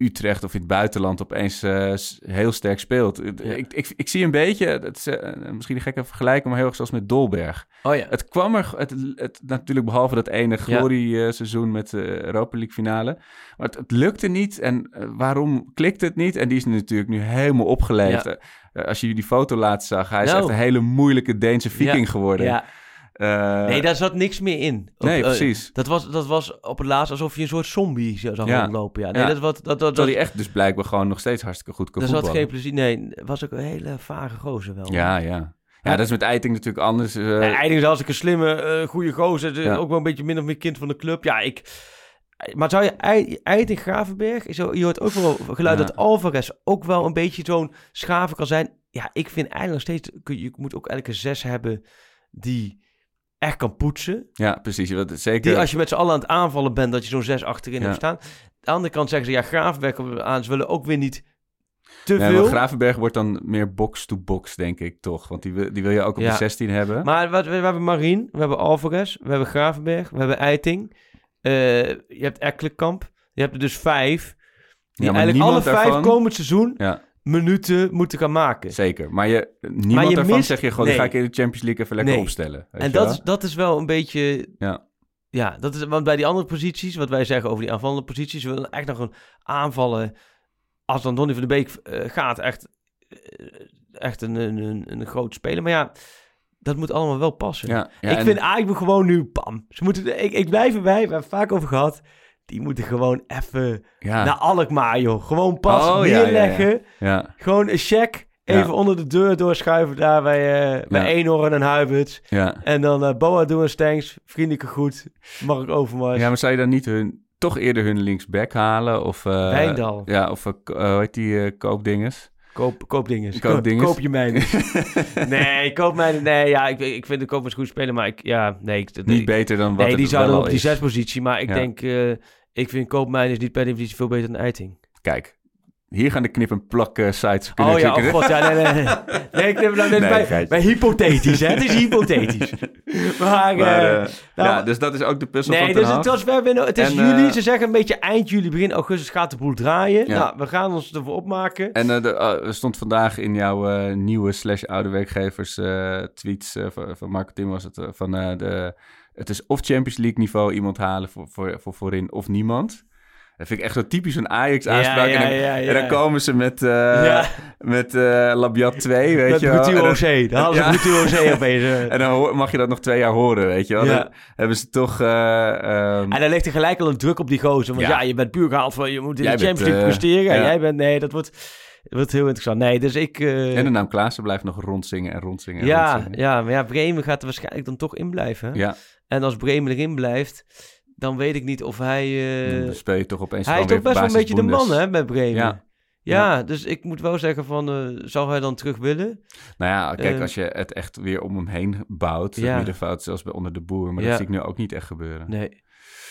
Speaker 6: Utrecht of in het buitenland opeens eh, heel sterk speelt. Ik, ik, ik zie een beetje, het is, eh, misschien een gekke vergelijking, maar heel erg zoals met Dolberg.
Speaker 7: Oh ja.
Speaker 6: Het kwam er, het, het, natuurlijk behalve dat ene glorie-seizoen met de Europa League finale. Maar het, het lukte niet. En eh, waarom klikte het niet? En die is natuurlijk nu helemaal opgeleefd.
Speaker 7: Ja.
Speaker 6: Als je die foto laatst zag, hij is
Speaker 7: Nou.
Speaker 6: echt een hele moeilijke Deense viking
Speaker 7: Ja.
Speaker 6: geworden.
Speaker 7: Ja.
Speaker 6: Eh,
Speaker 7: Nee, daar zat niks meer in. Op,
Speaker 6: nee,
Speaker 7: eh,
Speaker 6: precies.
Speaker 7: dat, was, dat was op het laatst alsof je een soort zombie zou
Speaker 6: Ja.
Speaker 7: rondlopen. Ja. Nee,
Speaker 6: Ja.
Speaker 7: dat, wat, dat, dat,
Speaker 6: Terwijl
Speaker 7: dat,
Speaker 6: hij echt dus blijkbaar gewoon nog steeds hartstikke goed kan
Speaker 7: daar zat geen plezier. Nee, was ook een hele vage gozer wel.
Speaker 6: Ja, ja. Ja, dat is met Eiting natuurlijk anders. eh,
Speaker 7: Ja, Eindelijk als ik een slimme, goede gozer. dus
Speaker 6: Ja.
Speaker 7: Ook wel een beetje min of meer kind van de club. Ja, ik... Maar zou je Ei- Eiting Gravenberg... Zo, je hoort ook wel geluid
Speaker 6: Ja.
Speaker 7: dat Alvarez ook wel een beetje zo'n schaven kan zijn. Ja, ik vind eigenlijk nog steeds... Je moet ook een zes hebben die echt kan poetsen.
Speaker 6: ja, precies. Wat, zeker.
Speaker 7: Die als je met z'n allen aan het aanvallen bent, dat je zo'n zes achterin
Speaker 6: Ja.
Speaker 7: hebt staan. Aan de andere kant zeggen ze, ja, Gravenberg aan, ze willen ook weer niet te
Speaker 6: Nee,
Speaker 7: veel.
Speaker 6: Gravenberg wordt dan meer box-to-box, denk ik toch. Want die, wil- die wil je ook op
Speaker 7: Ja.
Speaker 6: de 16 hebben.
Speaker 7: Maar wat, we, we hebben Marien, we hebben Alvarez, we hebben Gravenberg, we hebben Eiting. Eh, je hebt Ekkelenkamp. Je hebt er dus vijf. Die
Speaker 6: Ja,
Speaker 7: eigenlijk alle vijf
Speaker 6: daarvan-
Speaker 7: komend seizoen
Speaker 6: Ja,
Speaker 7: minuten moeten gaan maken.
Speaker 6: zeker. Maar je, niemand
Speaker 7: je
Speaker 6: daarvan
Speaker 7: mist-
Speaker 6: zeg je gewoon,
Speaker 7: nee.
Speaker 6: ga ik in de Champions League even lekker
Speaker 7: Nee.
Speaker 6: opstellen. Weet
Speaker 7: en dat
Speaker 6: wel?
Speaker 7: is, dat is wel een beetje...
Speaker 6: Ja.
Speaker 7: Ja, dat is, want bij die andere posities, wat wij zeggen over die aanvallende posities, we willen echt nog een aanvallen. Als dan Donny van de Beek eh, gaat, echt, eh, echt een, een, een, een groot speler. Maar ja, dat moet allemaal wel passen.
Speaker 6: Ja, ja,
Speaker 7: ik
Speaker 6: en-
Speaker 7: vind eigenlijk gewoon nu, pam. Ze moeten, ik, ik blijf erbij, we hebben het vaak over gehad. Die moeten gewoon even
Speaker 6: ja,
Speaker 7: naar Alkmaar, joh. Gewoon pas
Speaker 6: Oh, ja, ja,
Speaker 7: neerleggen.
Speaker 6: ja,
Speaker 7: Gewoon een check. Even onder de deur doorschuiven daar bij, eh bij. Eenhoorn en Huiberts.
Speaker 6: ja.
Speaker 7: En dan eh Boa doen en Stengs. Vriendelijke groet. Mark Overmars.
Speaker 6: ja, maar zou je dan niet hun, toch eerder hun linksback halen? Of,
Speaker 7: Wijndal.
Speaker 6: Ja, of hoe heet die koopdinges?
Speaker 7: Koop, koop dinges.
Speaker 6: Koop.
Speaker 7: Koop je mijnen. nee, koop mijnen. Nee, ja, ik, ik vind de koopmans goed spelen, maar ik, ja, nee. Ik,
Speaker 6: Niet beter dan wat
Speaker 7: Nee, die zouden op die
Speaker 6: is.
Speaker 7: zespositie. Maar ik
Speaker 6: Ja.
Speaker 7: denk, ik vind koopmijnen niet per definitie veel beter dan Eiting.
Speaker 6: Kijk, hier gaan de knip- en plak sites kunnen
Speaker 7: Oh ja, oh god, ja, nee, nee. Ik neem nou net
Speaker 6: Nee,
Speaker 7: bij,
Speaker 6: geitje.
Speaker 7: bij hypothetisch, hè. Het is hypothetisch. Maar,
Speaker 6: Maar,
Speaker 7: eh,
Speaker 6: eh,
Speaker 7: nou,
Speaker 6: ja, dus dat is ook de puzzel
Speaker 7: Nee,
Speaker 6: van
Speaker 7: dus het, was, we het is
Speaker 6: En,
Speaker 7: juli.
Speaker 6: eh,
Speaker 7: Ze zeggen een beetje eind juli, begin augustus gaat de boel draaien.
Speaker 6: Ja.
Speaker 7: Nou, we gaan ons ervoor opmaken.
Speaker 6: En er stond vandaag in jouw nieuwe slash oude werkgevers tweets van, van Marco Tim was het van de, het is of Champions League niveau iemand halen voor, voor, voor voorin of niemand. Dat vind ik echt zo typisch een Ajax aanspraak.
Speaker 7: Ja,
Speaker 6: en, dan,
Speaker 7: ja, ja, ja.
Speaker 6: en dan komen ze met,
Speaker 7: Ja.
Speaker 6: met eh Labiat 2, weet
Speaker 7: Met
Speaker 6: je wel. Dan-
Speaker 7: OC. Dan hadden ze OC opeens. eh.
Speaker 6: En dan mag je dat nog twee jaar horen, weet je wel. Dan hebben ze toch... ehm,
Speaker 7: En dan ligt er gelijk al een druk op die gozer. Want ja, je bent puur gehaald van je moet in de Champions League presteren. En jij bent, nee, dat wordt, dat wordt heel interessant. Nee, dus ik... eh,
Speaker 6: en de naam Klaassen blijft nog rondzingen en rondzingen en
Speaker 7: ja,
Speaker 6: rondzingen.
Speaker 7: ja, maar ja, Bremen gaat er waarschijnlijk dan toch in blijven.
Speaker 6: Ja,
Speaker 7: En als Bremen erin blijft, dan weet ik niet of hij... eh,
Speaker 6: dan speel je toch opeens
Speaker 7: hij is toch best wel een beetje de man, hè, met Bremen.
Speaker 6: Ja.
Speaker 7: Ja, dus ik moet wel zeggen van, eh zou hij dan terug willen?
Speaker 6: Nou ja, kijk, als je het echt weer om hem heen bouwt,
Speaker 7: Ja.
Speaker 6: middenveld, zoals bij onder de boer, maar
Speaker 7: Ja.
Speaker 6: dat zie ik nu ook niet echt gebeuren.
Speaker 7: Nee.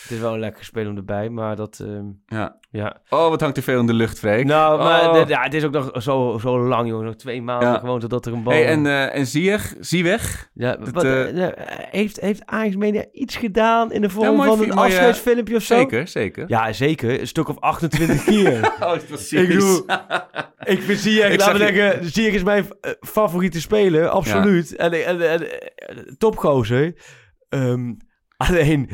Speaker 7: Het is wel een lekker spelen erbij, maar dat, ehm,
Speaker 6: Ja.
Speaker 7: ja.
Speaker 6: Oh, wat hangt er veel in de lucht, Freek.
Speaker 7: Nou, maar
Speaker 6: Oh.
Speaker 7: ja, het is ook nog zo, zo lang, jongen. Nog twee maanden
Speaker 6: Ja.
Speaker 7: gewoon totdat er een bal...
Speaker 6: Hey, en, eh en Ziyech, Ziyech?
Speaker 7: ja,
Speaker 6: dat,
Speaker 7: wat,
Speaker 6: eh,
Speaker 7: eh, heeft, heeft Ajax Media iets gedaan in de vorm
Speaker 6: Ja,
Speaker 7: van een afscheidsfilmpje of zo?
Speaker 6: Zeker, zeker.
Speaker 7: Ja, zeker. Een stuk of 28 keer.
Speaker 6: Oh, precies.
Speaker 7: Ik bedoel, ik vind
Speaker 6: Ik
Speaker 7: laten we zeggen, is mijn favoriete speler, absoluut. En, en, en, en topgozer. Ehm, alleen,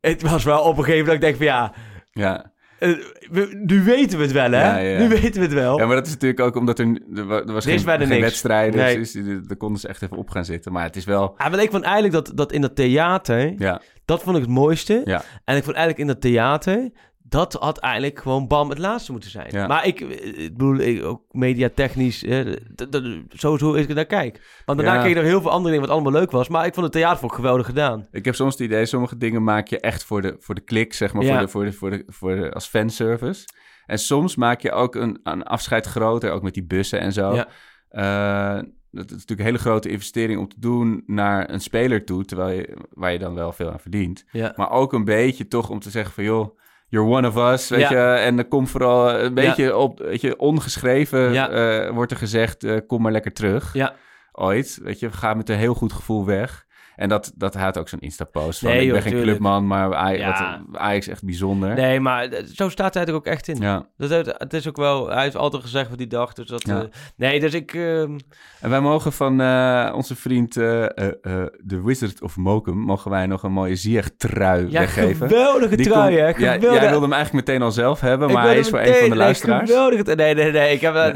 Speaker 7: het was wel op een gegeven moment dat ik denk van ja,
Speaker 6: Ja.
Speaker 7: eh, we- nu weten we het wel hè.
Speaker 6: Ja, ja, ja.
Speaker 7: Nu weten we het wel.
Speaker 6: ja, maar dat is natuurlijk ook omdat er, er, wa- er was
Speaker 7: Er
Speaker 6: geen,
Speaker 7: bijna
Speaker 6: geen
Speaker 7: niks.
Speaker 6: wedstrijden,
Speaker 7: Nee.
Speaker 6: dus er konden ze echt even op gaan zitten. Maar het is wel,
Speaker 7: Ja, maar ik vond eigenlijk dat, dat in dat theater,
Speaker 6: ja,
Speaker 7: dat vond ik het mooiste.
Speaker 6: ja.
Speaker 7: En ik vond eigenlijk in dat theater, dat had eigenlijk gewoon bam het laatste moeten zijn.
Speaker 6: Ja.
Speaker 7: Maar ik, eh, ik bedoel, ik, ook mediatechnisch, eh, d- d- sowieso is ik naar kijk. Want daarna
Speaker 6: Ja.
Speaker 7: kreeg ik nog heel veel andere dingen wat allemaal leuk was. Maar ik vond het theater ik geweldig gedaan.
Speaker 6: Ik heb soms het idee, sommige dingen maak je echt voor de, voor de klik, zeg maar,
Speaker 7: Ja.
Speaker 6: voor de, voor de, voor de, voor de, als fanservice. En soms maak je ook een, een afscheid groter, ook met die bussen en zo.
Speaker 7: Ja.
Speaker 6: Eh, dat is natuurlijk een hele grote investering om te doen naar een speler toe, terwijl je, waar je dan wel veel aan verdient. Maar ook een beetje toch om te zeggen van, joh, you're one of us, weet
Speaker 7: Ja.
Speaker 6: je. En dan komt vooral een beetje op, weet je, ongeschreven
Speaker 7: Ja.
Speaker 6: eh, wordt er gezegd, eh, kom maar lekker terug
Speaker 7: Ja.
Speaker 6: ooit. Weet je, ga met een heel goed gevoel weg. En dat, dat had ook zo'n Insta-post. Van, ik
Speaker 7: joh,
Speaker 6: ben geen
Speaker 7: tuurlijk.
Speaker 6: clubman, maar
Speaker 7: Ja.
Speaker 6: Ajax echt bijzonder.
Speaker 7: Nee, maar zo staat hij er ook echt in.
Speaker 6: Ja.
Speaker 7: Dat, het is ook wel, hij heeft altijd gezegd wat hij dacht. Dus dat,
Speaker 6: Ja.
Speaker 7: eh, nee, dus ik... ehm,
Speaker 6: En wij mogen van eh, onze vriend eh, The Wizard of Mokum... mogen wij nog een mooie Ziyech-trui
Speaker 7: ja,
Speaker 6: weggeven.
Speaker 7: geweldige
Speaker 6: Die
Speaker 7: trui, hè?
Speaker 6: ja, jij wilde hem eigenlijk meteen al zelf hebben,
Speaker 7: Ik
Speaker 6: maar hij is voor een van de luisteraars.
Speaker 7: geweldig. Nee, nee, nee. Ik heb,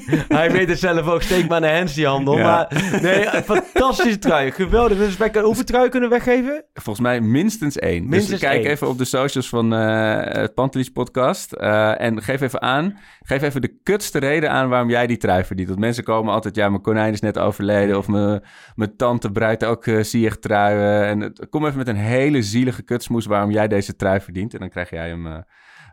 Speaker 7: hij weet het zelf ook. Steek maar naar Hens die handel. Maar nee, fantastische trui. Geweldig. Dus wij kunnen, hoeveel trui kunnen we weggeven?
Speaker 6: Volgens mij minstens één.
Speaker 7: Minstens
Speaker 6: dus kijk
Speaker 7: één.
Speaker 6: even op de socials van eh het Pantelis podcast. eh, en geef even aan. Geef even de kutste reden aan waarom jij die trui verdient. Want mensen komen altijd, ja, mijn konijn is net overleden. Of mijn, mijn tante breidt ook uh, zielig truien. En het- kom even met een hele zielige kutsmoes waarom jij deze trui verdient. En dan krijg jij hem eh,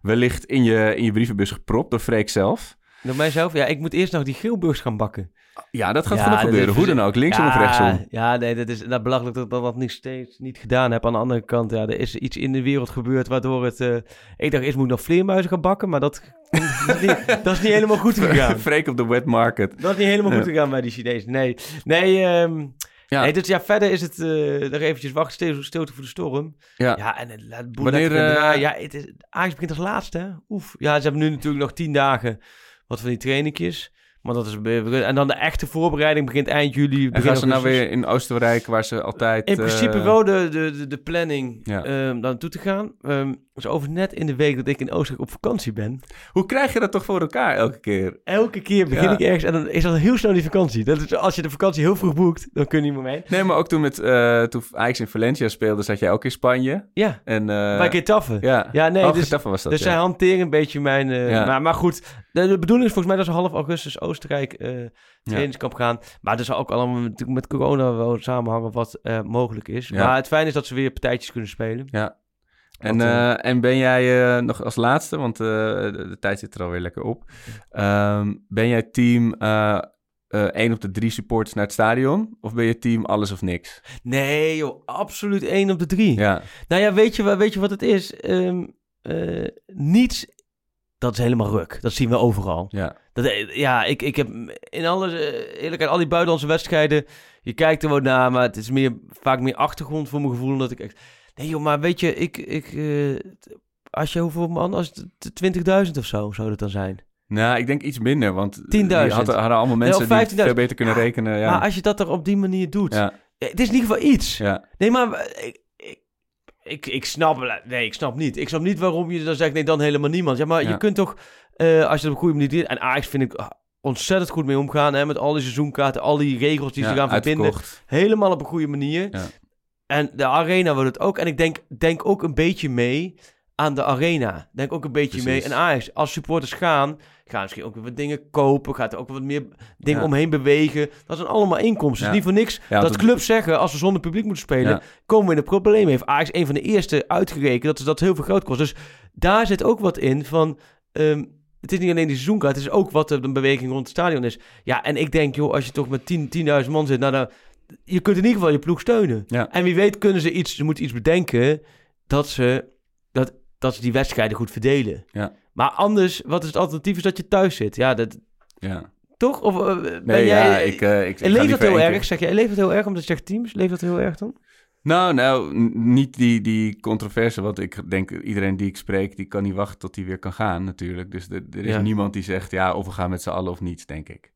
Speaker 6: wellicht in je, in je brievenbus gepropt door Freek zelf.
Speaker 7: Door mijzelf? Ja, ik moet eerst nog die geelburgers gaan bakken.
Speaker 6: Ja, dat gaat
Speaker 7: Ja,
Speaker 6: gebeuren. Hoe dan ook, linksom of rechtsom.
Speaker 7: Ja, nee, dat is dat belachelijk dat ik dat niet steeds niet gedaan heb. Aan de andere kant, ja, er is iets in de wereld gebeurd waardoor het... eh, ik dacht eerst moet ik nog vleermuizen gaan bakken, maar dat, dat, is, niet, dat is niet helemaal goed gegaan.
Speaker 6: Freek op de wet market.
Speaker 7: Dat is niet helemaal goed gegaan bij die Chinezen. Nee, nee, ehm,
Speaker 6: Ja.
Speaker 7: nee dus ja, verder is het eh nog eventjes wachten, stilte, stilte voor de storm.
Speaker 6: Ja.
Speaker 7: Ja, en het laat
Speaker 6: Wanneer, eh.
Speaker 7: Ja, het is, Ajax begint als laatste, hè? Oef. Ja, ze hebben nu natuurlijk nog tien dagen wat van die trainingjes. Maar dat is... En dan de echte voorbereiding begint eind juli.
Speaker 6: En
Speaker 7: begin
Speaker 6: gaan ze nou weer in Oostenrijk, waar ze altijd...
Speaker 7: In principe
Speaker 6: eh,
Speaker 7: wel de, de, de, de planning
Speaker 6: Ja.
Speaker 7: ehm, daar naartoe te gaan. Ehm dus over net in de week dat ik in Oostenrijk op vakantie ben.
Speaker 6: Hoe krijg je dat toch voor elkaar elke keer?
Speaker 7: Elke keer begin
Speaker 6: Ja.
Speaker 7: ik ergens en dan is dat heel snel die vakantie. Dat is, als je de vakantie heel vroeg boekt, dan kun je niet meer mee.
Speaker 6: Nee, maar ook toen, met, eh, toen Ajax in Valencia speelde, zat jij ook in Spanje.
Speaker 7: Ja,
Speaker 6: En, eh,
Speaker 7: bij Getafe.
Speaker 6: Ja,
Speaker 7: Ja, nee,
Speaker 6: oh,
Speaker 7: dus-
Speaker 6: Getafe was dat,
Speaker 7: dus
Speaker 6: ja.
Speaker 7: zij hanteren een beetje mijn... eh,
Speaker 6: Ja.
Speaker 7: maar, maar goed, de, de bedoeling is volgens mij dat ze half augustus Oostenrijk trainingskamp gaan. Maar dat zal ook allemaal met, met corona wel samenhangen wat mogelijk is.
Speaker 6: Ja.
Speaker 7: Maar het fijne is dat ze weer partijtjes kunnen spelen.
Speaker 6: Ja. En,
Speaker 7: eh,
Speaker 6: eh, en ben jij eh, nog als laatste, want de, de tijd zit er alweer lekker op. Ehm, ben jij team één op de drie supporters naar het stadion? Of ben je team alles of niks?
Speaker 7: Nee joh, absoluut één op de drie.
Speaker 6: Ja,
Speaker 7: Nou ja, weet je, weet je wat het is? Ehm, eh, niets, dat is helemaal ruk. Dat zien we overal.
Speaker 6: ja.
Speaker 7: Dat, ja, ik, ik heb in alle eerlijkheid, al die buitenlandse wedstrijden, je kijkt er wel naar, maar het is meer, vaak meer achtergrond voor mijn gevoel, omdat ik echt... Nee joh, maar weet je, ik, ik, eh, als je hoeveel man, als het t- 20.000 of zo, zou dat dan zijn?
Speaker 6: Nou, ik denk iets minder, want
Speaker 7: 10.000.
Speaker 6: die hadden, hadden allemaal mensen die
Speaker 7: 15.000.
Speaker 6: veel beter kunnen
Speaker 7: Ja,
Speaker 6: rekenen. Ja.
Speaker 7: Maar als je dat er op die manier doet,
Speaker 6: ja,
Speaker 7: eh, het is in ieder geval iets.
Speaker 6: ja.
Speaker 7: Nee, maar eh, ik, ik, ik, ik snap... Nee, ik snap niet. Ik snap niet waarom je dan zegt, nee, dan helemaal niemand. Ja, maar je kunt toch, eh, als je op een goede manier doet... En Ajax vind ik ah, ontzettend goed mee omgaan, hè, met al die seizoenkaarten, al die regels die
Speaker 6: ja,
Speaker 7: ze gaan verbinden. Helemaal op een goede manier.
Speaker 6: Ja.
Speaker 7: En de arena wil het ook. En ik denk, denk ook een beetje mee aan de arena. Denk ook een beetje
Speaker 6: Precies.
Speaker 7: mee. En Ajax, als supporters gaan, gaan misschien ook weer wat dingen kopen. Gaat er ook wat meer dingen
Speaker 6: Ja.
Speaker 7: omheen bewegen. Dat zijn allemaal inkomsten.
Speaker 6: Ja.
Speaker 7: Het is niet voor niks
Speaker 6: Ja,
Speaker 7: dat
Speaker 6: dat-
Speaker 7: clubs zeggen, als we zonder publiek moeten spelen, komen we in een probleem. Heeft Ajax een van de eerste uitgerekend dat dat heel veel geld kost. Dus daar zit ook wat in van... ehm, het is niet alleen die seizoenkaart, het is ook wat de beweging rond het stadion is. Ja, en ik denk, joh, als je toch met 10 10.000 man zit, nou dan... Je kunt in ieder geval je ploeg steunen.
Speaker 6: Ja.
Speaker 7: En wie weet kunnen ze iets, ze moeten iets bedenken dat ze, dat, dat ze die wedstrijden goed verdelen.
Speaker 6: Ja.
Speaker 7: Maar anders, wat is het alternatief? Is dat je thuis zit. Ja, dat,
Speaker 6: Ja.
Speaker 7: toch? Of eh, ben
Speaker 6: Nee,
Speaker 7: jij...
Speaker 6: ja, ik, eh, ik, ik ga
Speaker 7: leeft dat heel erg?
Speaker 6: keer-
Speaker 7: Zeg je, leeft dat heel erg omdat je zegt teams? Leeft dat heel erg dan?
Speaker 6: Nou, nou, niet die, die controverse, want ik denk iedereen die ik spreek, die kan niet wachten tot hij weer kan gaan natuurlijk. Dus er, er is
Speaker 7: Ja.
Speaker 6: niemand die zegt, ja, of we gaan met z'n allen of niet, denk ik.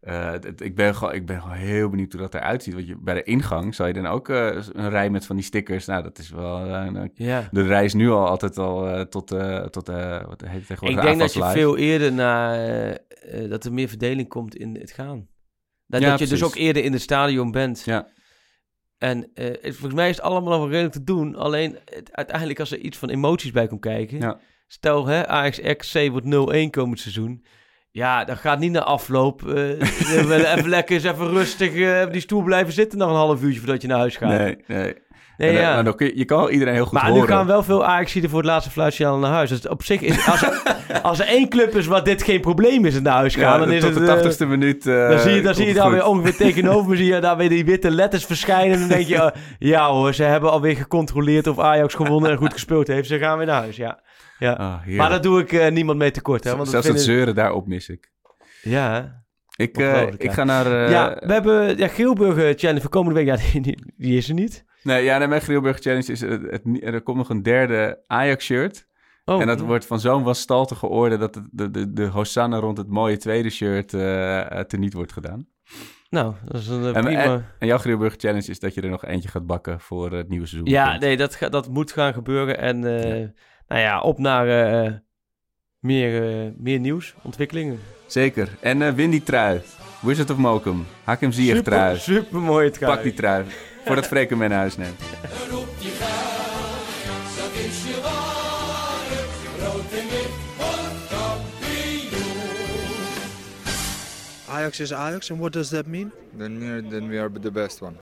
Speaker 6: Eh, het- ik, ben gewoon, ik ben gewoon heel benieuwd hoe dat eruit ziet. Want je, bij de ingang zou je dan ook eh, een rij met van die stickers. Nou, dat is wel... eh,
Speaker 7: Ja.
Speaker 6: de rij is nu al altijd al tot, tot wat heet het tegenwoordig?
Speaker 7: Ik denk dat je veel eerder naar... dat er meer verdeling komt in het gaan. Dat,
Speaker 6: Ja,
Speaker 7: dat je dus ook eerder in het stadion bent.
Speaker 6: Ja.
Speaker 7: En het- volgens mij is het allemaal nog wel redelijk te doen. Alleen het- uiteindelijk als er iets van emoties bij komt kijken.
Speaker 6: Ja.
Speaker 7: Stel, hè, Ajax XC wordt 0-1 komend seizoen. Ja, dat gaat niet naar afloop. eh, we willen even lekker eens even rustig eh, op die stoel blijven zitten nog een half uurtje voordat je naar huis gaat.
Speaker 6: Nee, nee.
Speaker 7: Nee,
Speaker 6: eh,
Speaker 7: ja.
Speaker 6: maar dan kun je, je kan iedereen heel goed
Speaker 7: maar
Speaker 6: horen.
Speaker 7: nu gaan wel veel ajax voor het laatste fluitsignaal naar huis. Dus op zich is... Als er, als er één club is waar dit geen probleem is in naar huis gaan,
Speaker 6: ja,
Speaker 7: dan is
Speaker 6: tot
Speaker 7: het...
Speaker 6: de tachtigste minuut eh,
Speaker 7: dan zie je, dan zie je
Speaker 6: het
Speaker 7: daar
Speaker 6: goed.
Speaker 7: weer ongeveer tegenover zie je daar weer die witte letters verschijnen. En dan denk je, oh, ja hoor, ze hebben alweer gecontroleerd of Ajax gewonnen en goed gespeeld heeft. Ze gaan weer naar huis, ja. Ja.
Speaker 6: Ah,
Speaker 7: maar daar doe ik eh, niemand mee tekort, hè. Want dat
Speaker 6: Zelfs dat
Speaker 7: vinden...
Speaker 6: zeuren daarop mis ik.
Speaker 7: Ja,
Speaker 6: Ik, eh, ik ga naar... eh,
Speaker 7: ja, we hebben ja, Geelburg eh, Challenge voor komende week. Ja, die, die- is er niet.
Speaker 6: Nee, ja, nee, mijn Grilburg Challenge is... Het, het, er komt nog een derde Ajax-shirt.
Speaker 7: Oh,
Speaker 6: en dat wordt van zo'n wastaltige orde... dat het, de, de, de Hosanna rond het mooie tweede shirt teniet wordt gedaan.
Speaker 7: Nou, dat is een
Speaker 6: En,
Speaker 7: prima...
Speaker 6: en, en jouw Grilburg Challenge is dat je er nog eentje gaat bakken voor het nieuwe seizoen.
Speaker 7: Ja, nee, dat, ga- dat moet gaan gebeuren. En nou ja, op naar eh, meer, eh, meer nieuws, ontwikkelingen.
Speaker 6: Zeker. En eh, win die trui. Wizard of Mokum. Hakim Ziyech
Speaker 7: Super,
Speaker 6: trui.
Speaker 7: super mooi trui.
Speaker 6: Pak die trui. Voordat Freek hem mee naar huis neemt.
Speaker 8: Ajax is Ajax, and what does that mean?
Speaker 2: Then, then we are the best one.